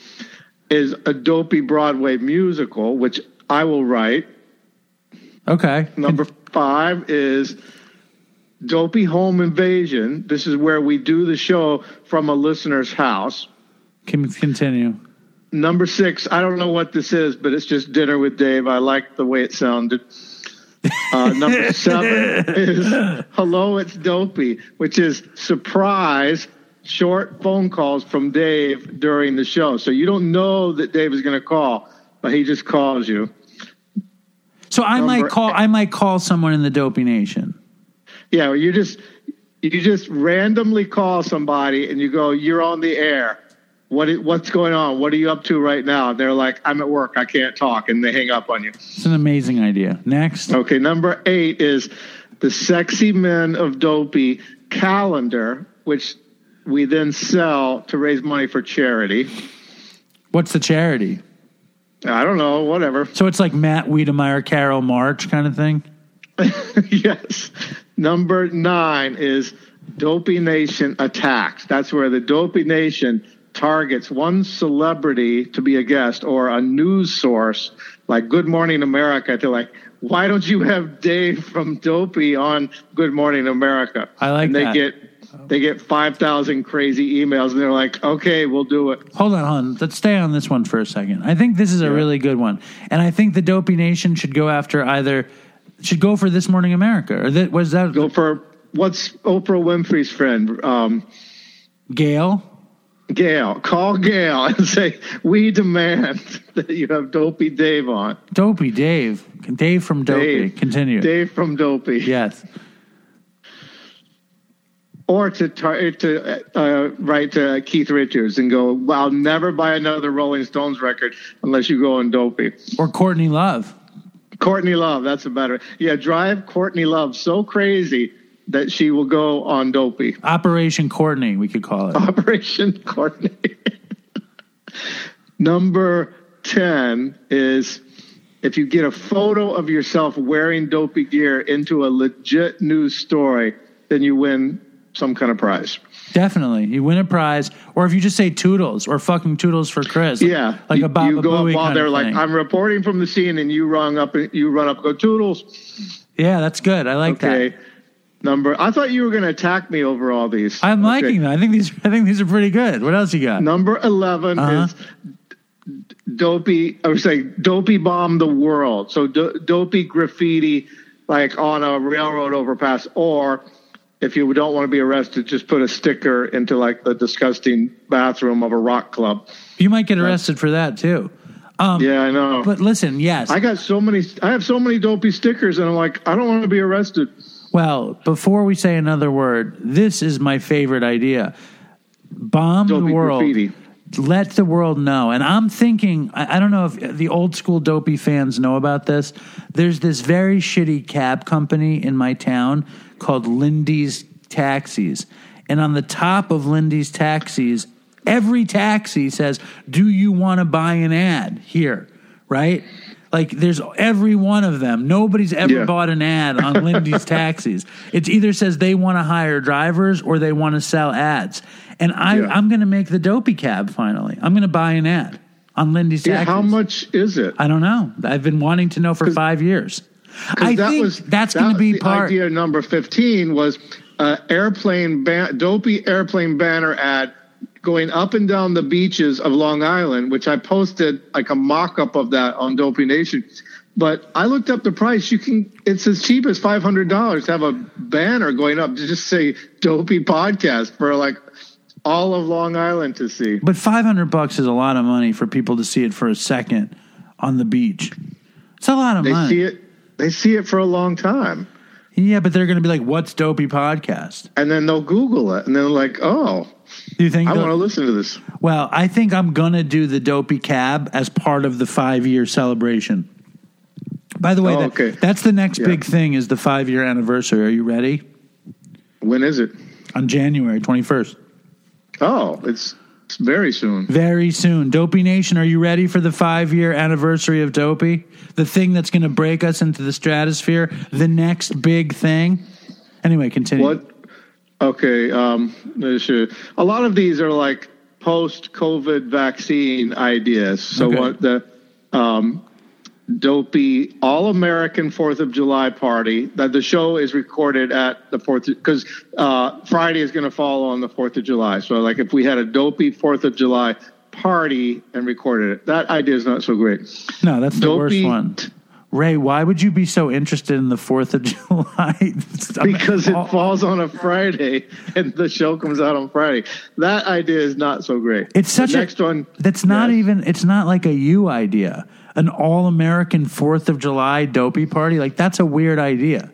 S3: is a Dopey Broadway musical, which I will write.
S2: Okay.
S3: Number five is Dopey Home Invasion. This is where we do the show from a listener's house.
S2: Can continue.
S3: Number six, I don't know what this is, but it's just dinner with Dave. I like the way it sounded. Uh, number seven is Hello, it's Dopey, which is surprise short phone calls from Dave during the show. So you don't know that Dave is going to call, but he just calls you.
S2: So I might call.
S3: eight.
S2: I might call someone in the Dopey Nation.
S3: Yeah, you just you just randomly call somebody and you go, "You're on the air. What what's going on? What are you up to right now?" And they're like, "I'm at work. I can't talk," and they hang up on you.
S2: It's an amazing idea. Next.
S3: Okay, number eight is the Sexy Men of Dopey calendar, which we then sell to raise money for charity.
S2: What's the charity?
S3: I don't know, whatever.
S2: So it's like Matt Wiedemeyer, Carol March kind of thing.
S3: yes. Number nine is Dopey Nation attacks. That's where the Dopey Nation targets one celebrity to be a guest or a news source like Good Morning America. They're like, why don't you have Dave from Dopey on Good Morning America?
S2: I like
S3: and they
S2: that.
S3: get they get five thousand crazy emails and they're like, okay, we'll do it.
S2: Hold on, hold on. Let's stay on this one for a second. I think this is a really good one, and I think the Dopey Nation should go after either should go for This Morning America or that was that
S3: Go for what's Oprah Winfrey's friend? Um,
S2: Gail.
S3: Gail, call Gail and say, We demand that you have Dopey Dave on.
S2: Dopey Dave. Dave from Dopey.
S3: Dave.
S2: Continue.
S3: Dave from Dopey.
S2: Yes.
S3: Or to tar- to uh, write to Keith Richards and go, well, I'll never buy another Rolling Stones record unless you go on Dopey.
S2: Or Courtney Love.
S3: Courtney Love, that's a better. Yeah, drive Courtney Love so crazy that she will go on Dopey.
S2: Operation Courtney, we could call it.
S3: Operation Courtney. Number 10 is if you get a photo of yourself wearing dopey gear into a legit news story, then you win some kind of prize.
S2: Definitely. You win a prize. Or if you just say toodles or fucking toodles for Chris.
S3: Yeah,
S2: Like
S3: you,
S2: a Baba
S3: you go
S2: Booey
S3: up while they're like,
S2: thing.
S3: "I'm reporting from the scene," and you run up, you run up, and go toodles.
S2: Yeah, that's good. I like
S3: Okay,
S2: that.
S3: number. I thought you were going to attack me over all these.
S2: I'm
S3: Okay.
S2: liking that. I think these I think these are pretty good. What else you got?
S3: Number 11
S2: Uh-huh.
S3: is dopey, I would say dopey bomb the world. So do, dopey graffiti like on a railroad overpass, or if you don't want to be arrested, just put a sticker into like the disgusting bathroom of a rock club.
S2: You might get arrested for that too. Um,
S3: Yeah, I know.
S2: But listen, yes.
S3: I got so many, I have so many dopey stickers, and I'm like, I don't want to be arrested.
S2: well, before we say another word, this is my favorite idea. Bomb
S3: Dopey
S2: the world.
S3: graffiti.
S2: Let the world know. And I'm thinking, I, I don't know if the old school dopey fans know about this. There's this very shitty cab company in my town called Lindy's Taxis. And on the top of Lindy's Taxis, Every taxi says, "Do you want to buy an ad here?" Right? Like there's every one of them. Nobody's ever
S3: Yeah.
S2: bought an ad on Lindy's taxis. It either says they want to hire drivers or they want to sell ads. And I,
S3: Yeah.
S2: I'm going to make the dopey cab finally. I'm going to buy an ad on Lindy's
S3: Yeah,
S2: taxis.
S3: how much is it?
S2: I don't know. I've been wanting to know for five years. I
S3: that
S2: think
S3: was
S2: that's
S3: that
S2: going to be part.
S3: idea number 15 was uh, airplane ban- dopey airplane banner ad going up and down the beaches of Long Island, which I posted like a mock-up of that on Dopey Nation. But I looked up the price. You can it's as cheap as five hundred dollars to have a banner going up to just say Dopey Podcast for like all of Long Island to see.
S2: But 500 bucks is a lot of money for people to see it for a second on the beach. It's a lot of
S3: They
S2: money.
S3: see it. They see it for a long time,
S2: Yeah, but they're going to be like, "What's Dopey Podcast?"
S3: and then they'll Google it, and they're like, "Oh,
S2: Do you think?
S3: I want to listen to this."
S2: Well, I think I'm gonna do the Dopey Cab as part of the five year celebration. By the way,
S3: Oh,
S2: that-
S3: okay.
S2: that's the next
S3: Yeah.
S2: big thing is the five year anniversary. Are you ready?
S3: When is it?
S2: On January 21st.
S3: Oh, it's very soon.
S2: Very soon. Dopey Nation, are you ready for the five year anniversary of Dopey? The thing that's going to break us into the stratosphere? The next big thing? Anyway, continue.
S3: What? Okay. Um, a lot of these are like post-COVID vaccine ideas. So
S2: Okay.
S3: what the um, dopey all-American Fourth of July party that the show is recorded at the Fourth because uh, Friday is going to fall on the Fourth of July. So like if we had a dopey Fourth of July party and recorded it, that idea is not so great.
S2: No, that's the worst
S3: Dopey-
S2: one. Ray, why would you be so interested in the 4th of July?
S3: because it falls on a Friday and the show comes out on Friday. That idea is not so great.
S2: It's such
S3: the
S2: a
S3: next one.
S2: That's not
S3: Yes.
S2: even. It's not like a you idea. An all American Fourth of July dopey party. Like that's a weird idea.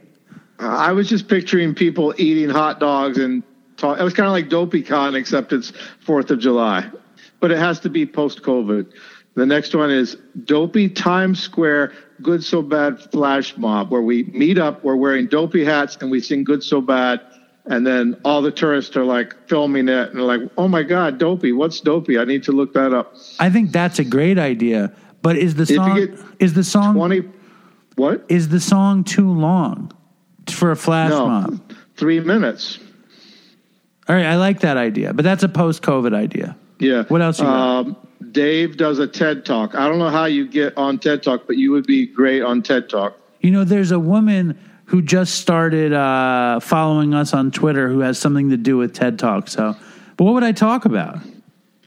S3: I was just picturing people eating hot dogs and talk. It was kind of like DopeyCon, except it's Fourth of July, but it has to be post COVID. The next one is Dopey Times Square Good So Bad Flash Mob, where we meet up, we're wearing dopey hats, and we sing Good So Bad. And then all the tourists are like filming it and they're like, oh my God, Dopey, what's Dopey? I need to look that up.
S2: I think that's a great idea. But is the song is the song
S3: 20, what?
S2: is the song too long for a flash
S3: No,
S2: mob?
S3: three minutes.
S2: All right, I like that idea, but that's a post COVID idea.
S3: Yeah.
S2: What else you?
S3: Um, Dave does a TED Talk. I don't know how you get on TED Talk, but you would be great on TED Talk.
S2: You know, there's a woman who just started uh, following us on Twitter who has something to do with TED Talk. So, but what would I talk about?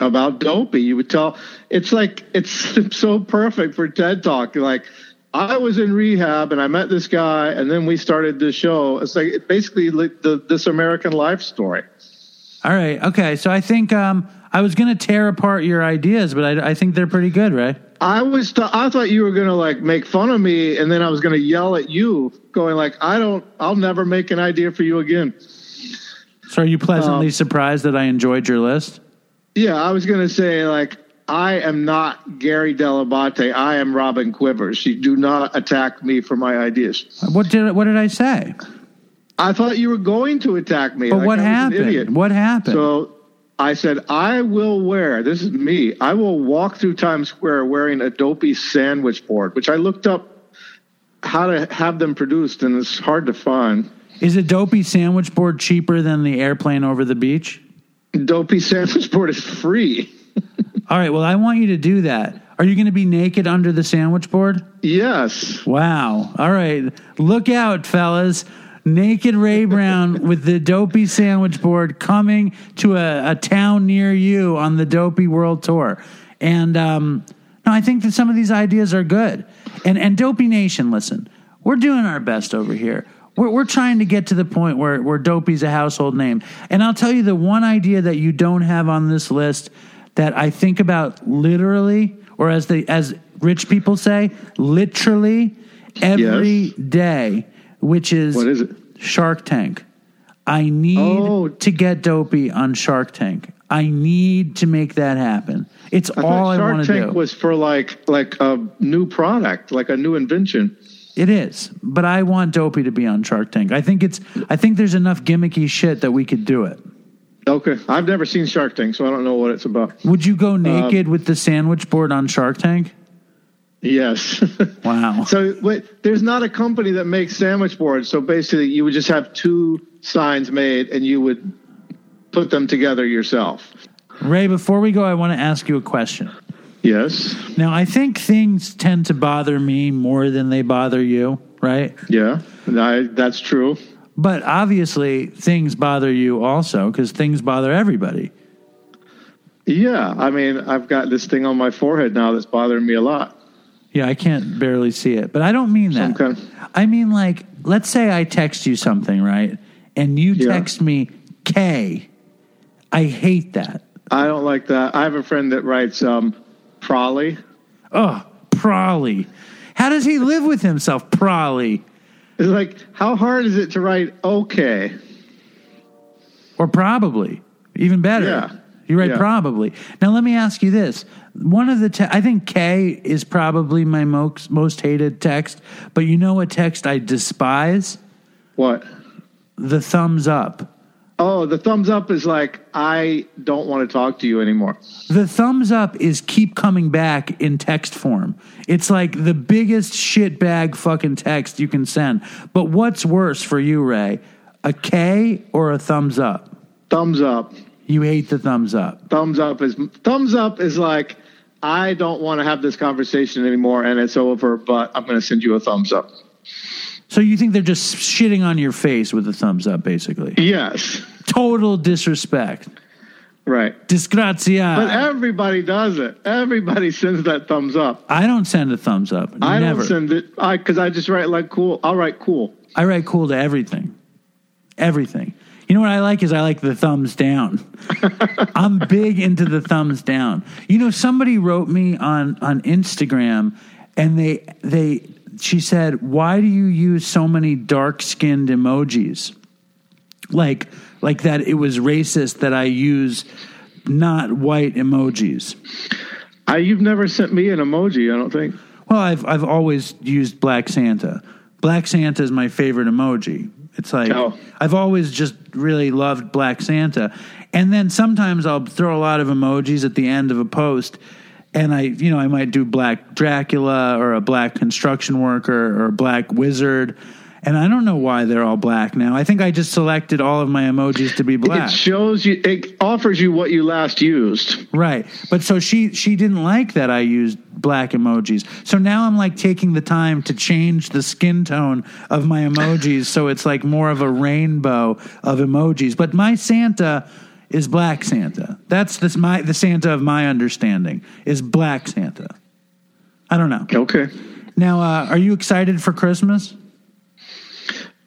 S3: About Dopey, you would tell. It's like it's so perfect for TED Talk. Like, I was in rehab and I met this guy, and then we started this show. It's like basically like the this American life story.
S2: All right, okay. So I think um, I was going to tear apart your ideas, but I, I think they're pretty good, right?
S3: I was th- I thought you were gonna like make fun of me, and then I was gonna yell at you, going like, I don't, I'll never make an idea for you again.
S2: So are you pleasantly
S3: Um,
S2: surprised that I enjoyed your list?
S3: Yeah, I was gonna say like I am not Gary Dell'Abate. I am Robin Quivers. You do not attack me for my ideas.
S2: What did what did I say?
S3: I thought you were going to attack me.
S2: But
S3: like
S2: what
S3: I was an idiot.
S2: happened? What happened?
S3: So I said, I will wear, this is me, I will walk through Times Square wearing a dopey sandwich board, which I looked up how to have them produced, and it's hard to find.
S2: Is a dopey sandwich board cheaper than the airplane over the beach?
S3: Dopey sandwich board is free.
S2: All right, well, I want you to do that. Are you going to be naked under the sandwich board?
S3: Yes.
S2: Wow. All right. Look out, fellas. Naked Ray Brown with the Dopey Sandwich Board coming to a, a town near you on the Dopey World Tour. And um, no, I think that some of these ideas are good. And and Dopey Nation, listen, we're doing our best over here. We're, we're trying to get to the point where, where Dopey's a household name. And I'll tell you the one idea that you don't have on this list that I think about literally, or as they as rich people say, literally every day, which is
S3: What is it?
S2: Shark Tank. I need
S3: Oh.
S2: to get Dopey on Shark Tank. I need to make that happen. It's
S3: I
S2: all I want to
S3: Tank
S2: do.
S3: was for like like a new product, like a new invention.
S2: It is, but I want Dopey to be on Shark Tank. I think it's. I think there's enough gimmicky shit that we could do it.
S3: Okay, I've never seen Shark Tank, so I don't know what it's about.
S2: Would you
S3: Um,
S2: go naked with the sandwich board on Shark Tank?
S3: Yes.
S2: Wow.
S3: so wait, there's not a company that makes sandwich boards. So basically, you would just have two signs made, and you would put them together yourself.
S2: Ray, before we go, I want to ask you a question.
S3: Yes.
S2: Now, I think things tend to bother me more than they bother you, right?
S3: Yeah. I, that's true.
S2: But obviously, things bother you also because things bother everybody.
S3: Yeah. I mean, I've got this thing on my forehead now that's bothering me a lot.
S2: Yeah, I can't barely see it, but I don't mean that.
S3: kind of-
S2: I mean, like, let's say I text you something, right? And you
S3: Yeah.
S2: text me K. I hate that.
S3: I don't like that. I have a friend that writes um, Prolly.
S2: Oh, Prolly. How does he live with himself, Prolly?
S3: It's like, how hard is it to write okay?
S2: Or probably. Even better.
S3: Yeah.
S2: You write
S3: Yeah.
S2: probably. Now, let me ask you this. One of the, te- I think K is probably my most, most hated text, but you know what text I despise?
S3: What?
S2: The thumbs up.
S3: Oh, the thumbs up is like, I don't want to talk to you anymore.
S2: The thumbs up is keep coming back in text form. It's like the biggest shitbag fucking text you can send. But what's worse for you, Ray? A K or a thumbs up?
S3: Thumbs up.
S2: You hate the thumbs up.
S3: Thumbs up is thumbs up is like, I don't want to have this conversation anymore and it's over, but I'm going to send you a thumbs up.
S2: So you think they're just shitting on your face with a thumbs up, basically?
S3: Yes.
S2: Total disrespect.
S3: Right.
S2: Disgrazia.
S3: But everybody does it. Everybody sends that thumbs up.
S2: I don't send a thumbs up.
S3: I
S2: Never.
S3: don't send it I because I just write like cool. I'll write cool.
S2: I write cool to everything. Everything. You know what I like is I like the thumbs down. I'm big into the thumbs down. You know, somebody wrote me on on Instagram and they they she said, "Why do you use so many dark-skinned emojis?" Like like that it was racist that I use not white emojis.
S3: I you've never sent me an emoji, I don't think.
S2: Well, I've I've always used Black Santa. Black Santa is my favorite emoji. It's like
S3: Oh.
S2: I've always just really loved Black Santa. And then sometimes I'll throw a lot of emojis at the end of a post and I you know, I might do black Dracula or a black construction worker or a black wizard. And I don't know why they're all black now. I think I just selected all of my emojis to be black.
S3: It shows you it offers you what you last used.
S2: Right. But so she she didn't like that I used black emojis. So now I'm like taking the time to change the skin tone of my emojis so it's like more of a rainbow of emojis. But my Santa is black Santa. That's this my the Santa of my understanding is black Santa. I don't know.
S3: Okay.
S2: Now, uh, are you excited for Christmas?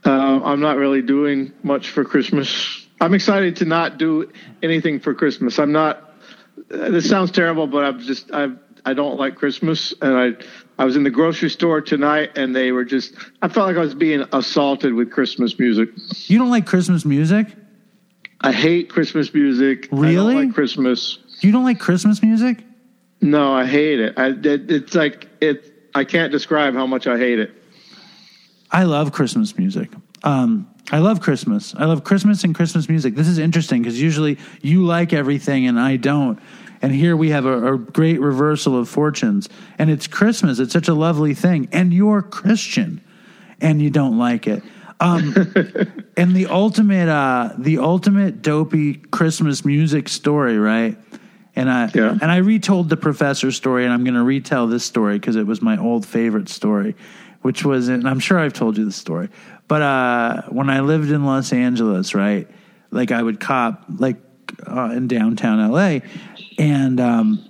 S3: Uh, I'm not really doing much for Christmas. I'm excited to not do anything for Christmas. I'm not. uh, This sounds terrible, but I'm just I I don't like Christmas, and I I was in the grocery store tonight, and they were just. I felt like I was being assaulted with Christmas music.
S2: You don't like Christmas music?
S3: I hate Christmas music. I
S2: Really?
S3: don't like Christmas.
S2: You don't like Christmas music?
S3: No, I hate it. I it, it's like it. I can't describe how much I hate it.
S2: I love Christmas music. Um, I love Christmas. I love Christmas and Christmas music. This is interesting because usually you like everything and I don't. And here we have a, a great reversal of fortunes. And it's Christmas. It's such a lovely thing. And you're Christian and you don't like it. Um, and the ultimate, uh, the ultimate dopey Christmas music story, right? And I
S3: Yeah.
S2: and I retold the professor story, and I'm going to retell this story because it was my old favorite story, which was, and I'm sure I've told you the story, but uh, when I lived in Los Angeles, right, like I would cop like uh, in downtown LA, and um,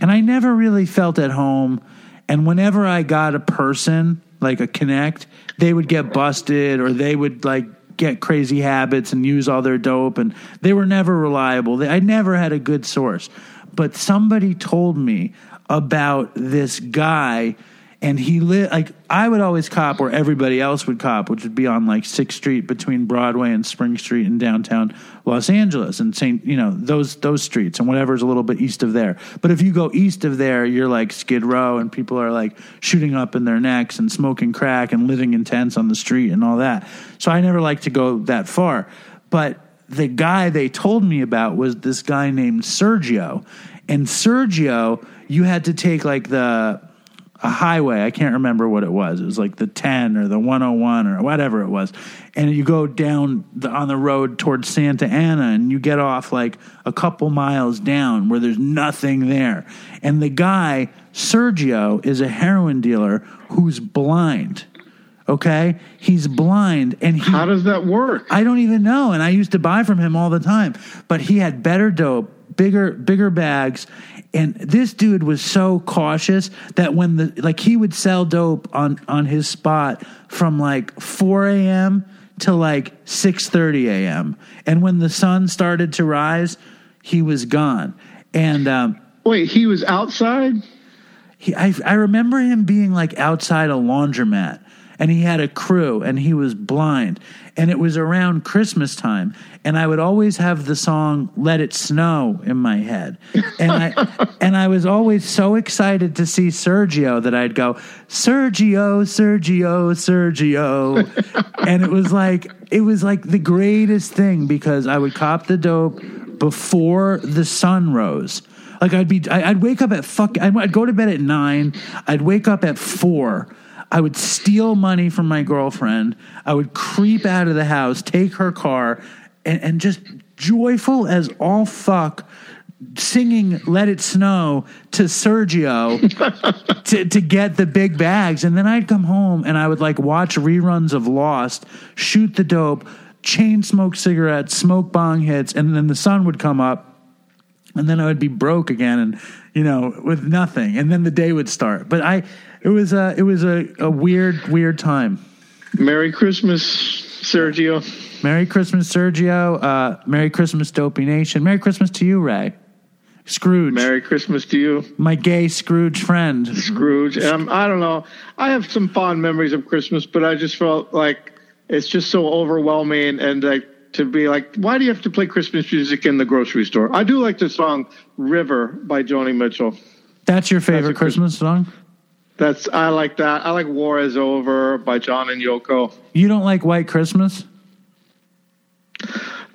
S2: and I never really felt at home. And whenever I got a person like a connect, they would get busted or they would like get crazy habits and use all their dope, and they were never reliable. They, I never had a good source. But somebody told me about this guy and he lit like I would always cop where everybody else would cop, which would be on like Sixth Street between Broadway and Spring Street in downtown Los Angeles and Saint, you know, those those streets and whatever's a little bit east of there. But if you go east of there, you're like Skid Row and people are like shooting up in their necks and smoking crack and living in tents on the street and all that. So I never like to go that far. But the guy they told me about was this guy named Sergio. And Sergio, you had to take like the a highway. I can't remember what it was. It was like the 10 or the 101 or whatever it was. And you go down the, on the road towards Santa Ana and you get off like a couple miles down where there's nothing there. And the guy, Sergio, is a heroin dealer who's blind. Okay? He's blind and he
S3: How does that work?
S2: I don't even know. And I used to buy from him all the time. But he had better dope, bigger, bigger bags. And this dude was so cautious that when the like he would sell dope on on his spot from like 4 a.m. to like 6:30 a.m. And when the sun started to rise, he was gone. And um,
S3: Wait, he was outside?
S2: he, I, I remember him being like outside a laundromat and he had a crew and he was blind and it was around christmas time and i would always have the song let it snow in my head and i and i was always so excited to see sergio that i'd go sergio sergio sergio and it was like it was like the greatest thing because i would cop the dope before the sun rose like I'd be, I'd wake up at fuck. I'd go to bed at nine. I'd wake up at four. I would steal money from my girlfriend. I would creep out of the house, take her car, and, and just joyful as all fuck, singing "Let It Snow" to Sergio to to get the big bags. And then I'd come home and I would like watch reruns of Lost, shoot the dope, chain smoke cigarettes, smoke bong hits, and then the sun would come up and then I would be broke again, and you know, with nothing, and then the day would start. But I, it was a, it was a, a weird, weird time.
S3: Merry Christmas, Sergio.
S2: Merry Christmas, Sergio. Uh, Merry Christmas, Dopey Nation. Merry Christmas to you, Ray. Scrooge,
S3: Merry Christmas to you,
S2: my gay Scrooge friend.
S3: Scrooge. Um, I don't know. I have some fond memories of Christmas, but I just felt like it's just so overwhelming and like to be like, why do you have to play Christmas music in the grocery store? I do like the song River by Joni Mitchell.
S2: That's your favorite
S3: That's a
S2: Christmas song.
S3: That's I like that. I like War is Over by John and Yoko.
S2: You don't like White Christmas?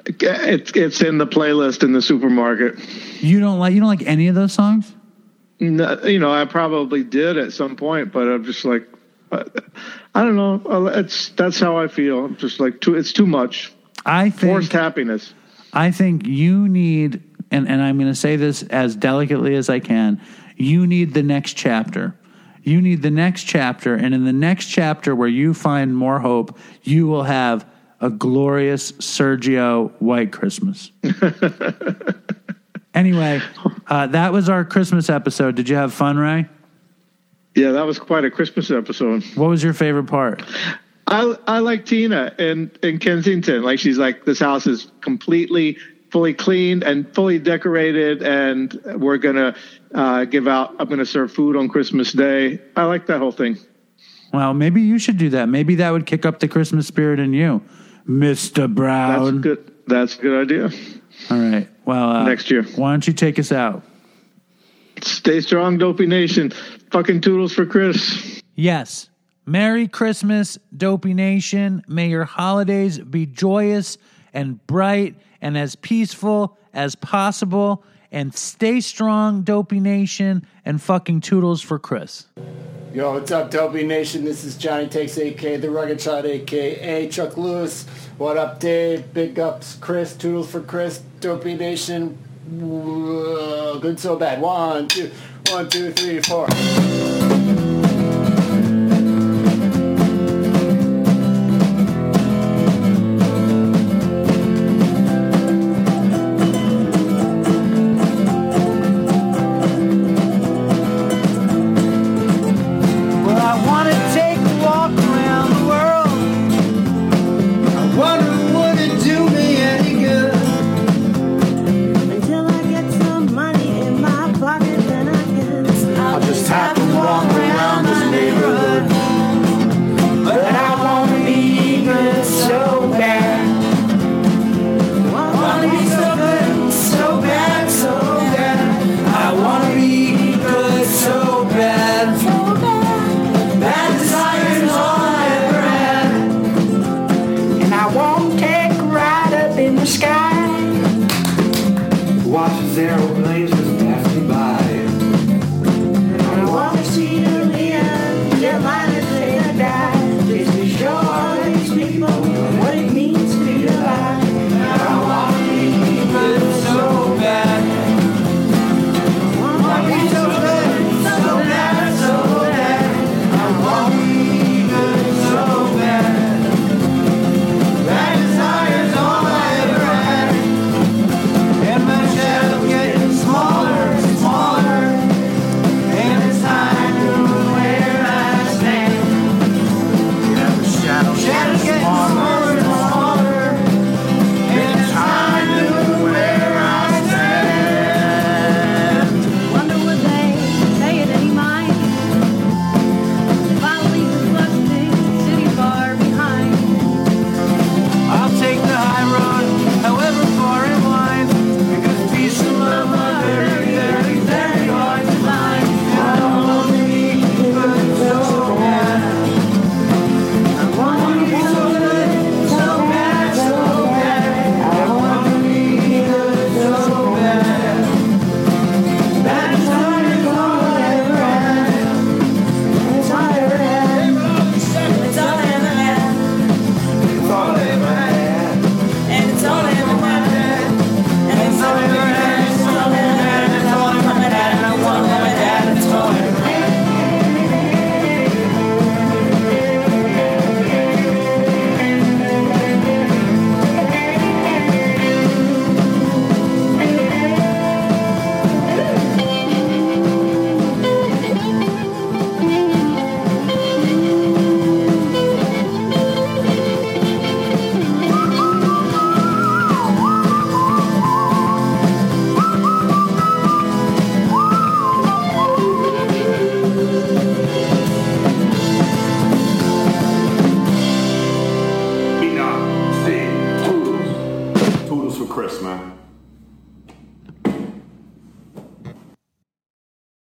S3: It's it's in the playlist in the supermarket.
S2: You don't like, you don't like any of those songs?
S3: No, you know, I probably did at some point, but I'm just like, I don't know. It's that's how I feel. I'm just like too. It's too much
S2: I think
S3: forced happiness.
S2: I think you need, and, and I'm going to say this as delicately as I can, you need the next chapter. You need the next chapter. And in the next chapter where you find more hope, you will have a glorious Sergio White Christmas. anyway, uh, that was our Christmas episode. Did you have fun, Ray?
S3: Yeah, that was quite a Christmas episode.
S2: What was your favorite part?
S3: I I like Tina and in Kensington. Like she's like this house is completely fully cleaned and fully decorated, and we're gonna uh, give out. I'm gonna serve food on Christmas Day. I like that whole thing.
S2: Well, maybe you should do that. Maybe that would kick up the Christmas spirit in you, Mr. Brown.
S3: That's good. That's a good idea.
S2: All right. Well, uh,
S3: Next year.
S2: Why don't you take us out?
S3: Stay strong, Dopey Nation. Fucking toodles for Chris.
S2: Yes. Merry Christmas, Dopey Nation. May your holidays be joyous and bright and as peaceful as possible. And stay strong, Dopey Nation, and fucking toodles for Chris.
S8: Yo, what's up, Dopey Nation? This is Johnny Takes AK, the Rugged Shot, aka Chuck Lewis. What up, Dave? Big ups, Chris. Toodles for Chris. Dopey Nation. Good so bad. One, two, one, two, three, four.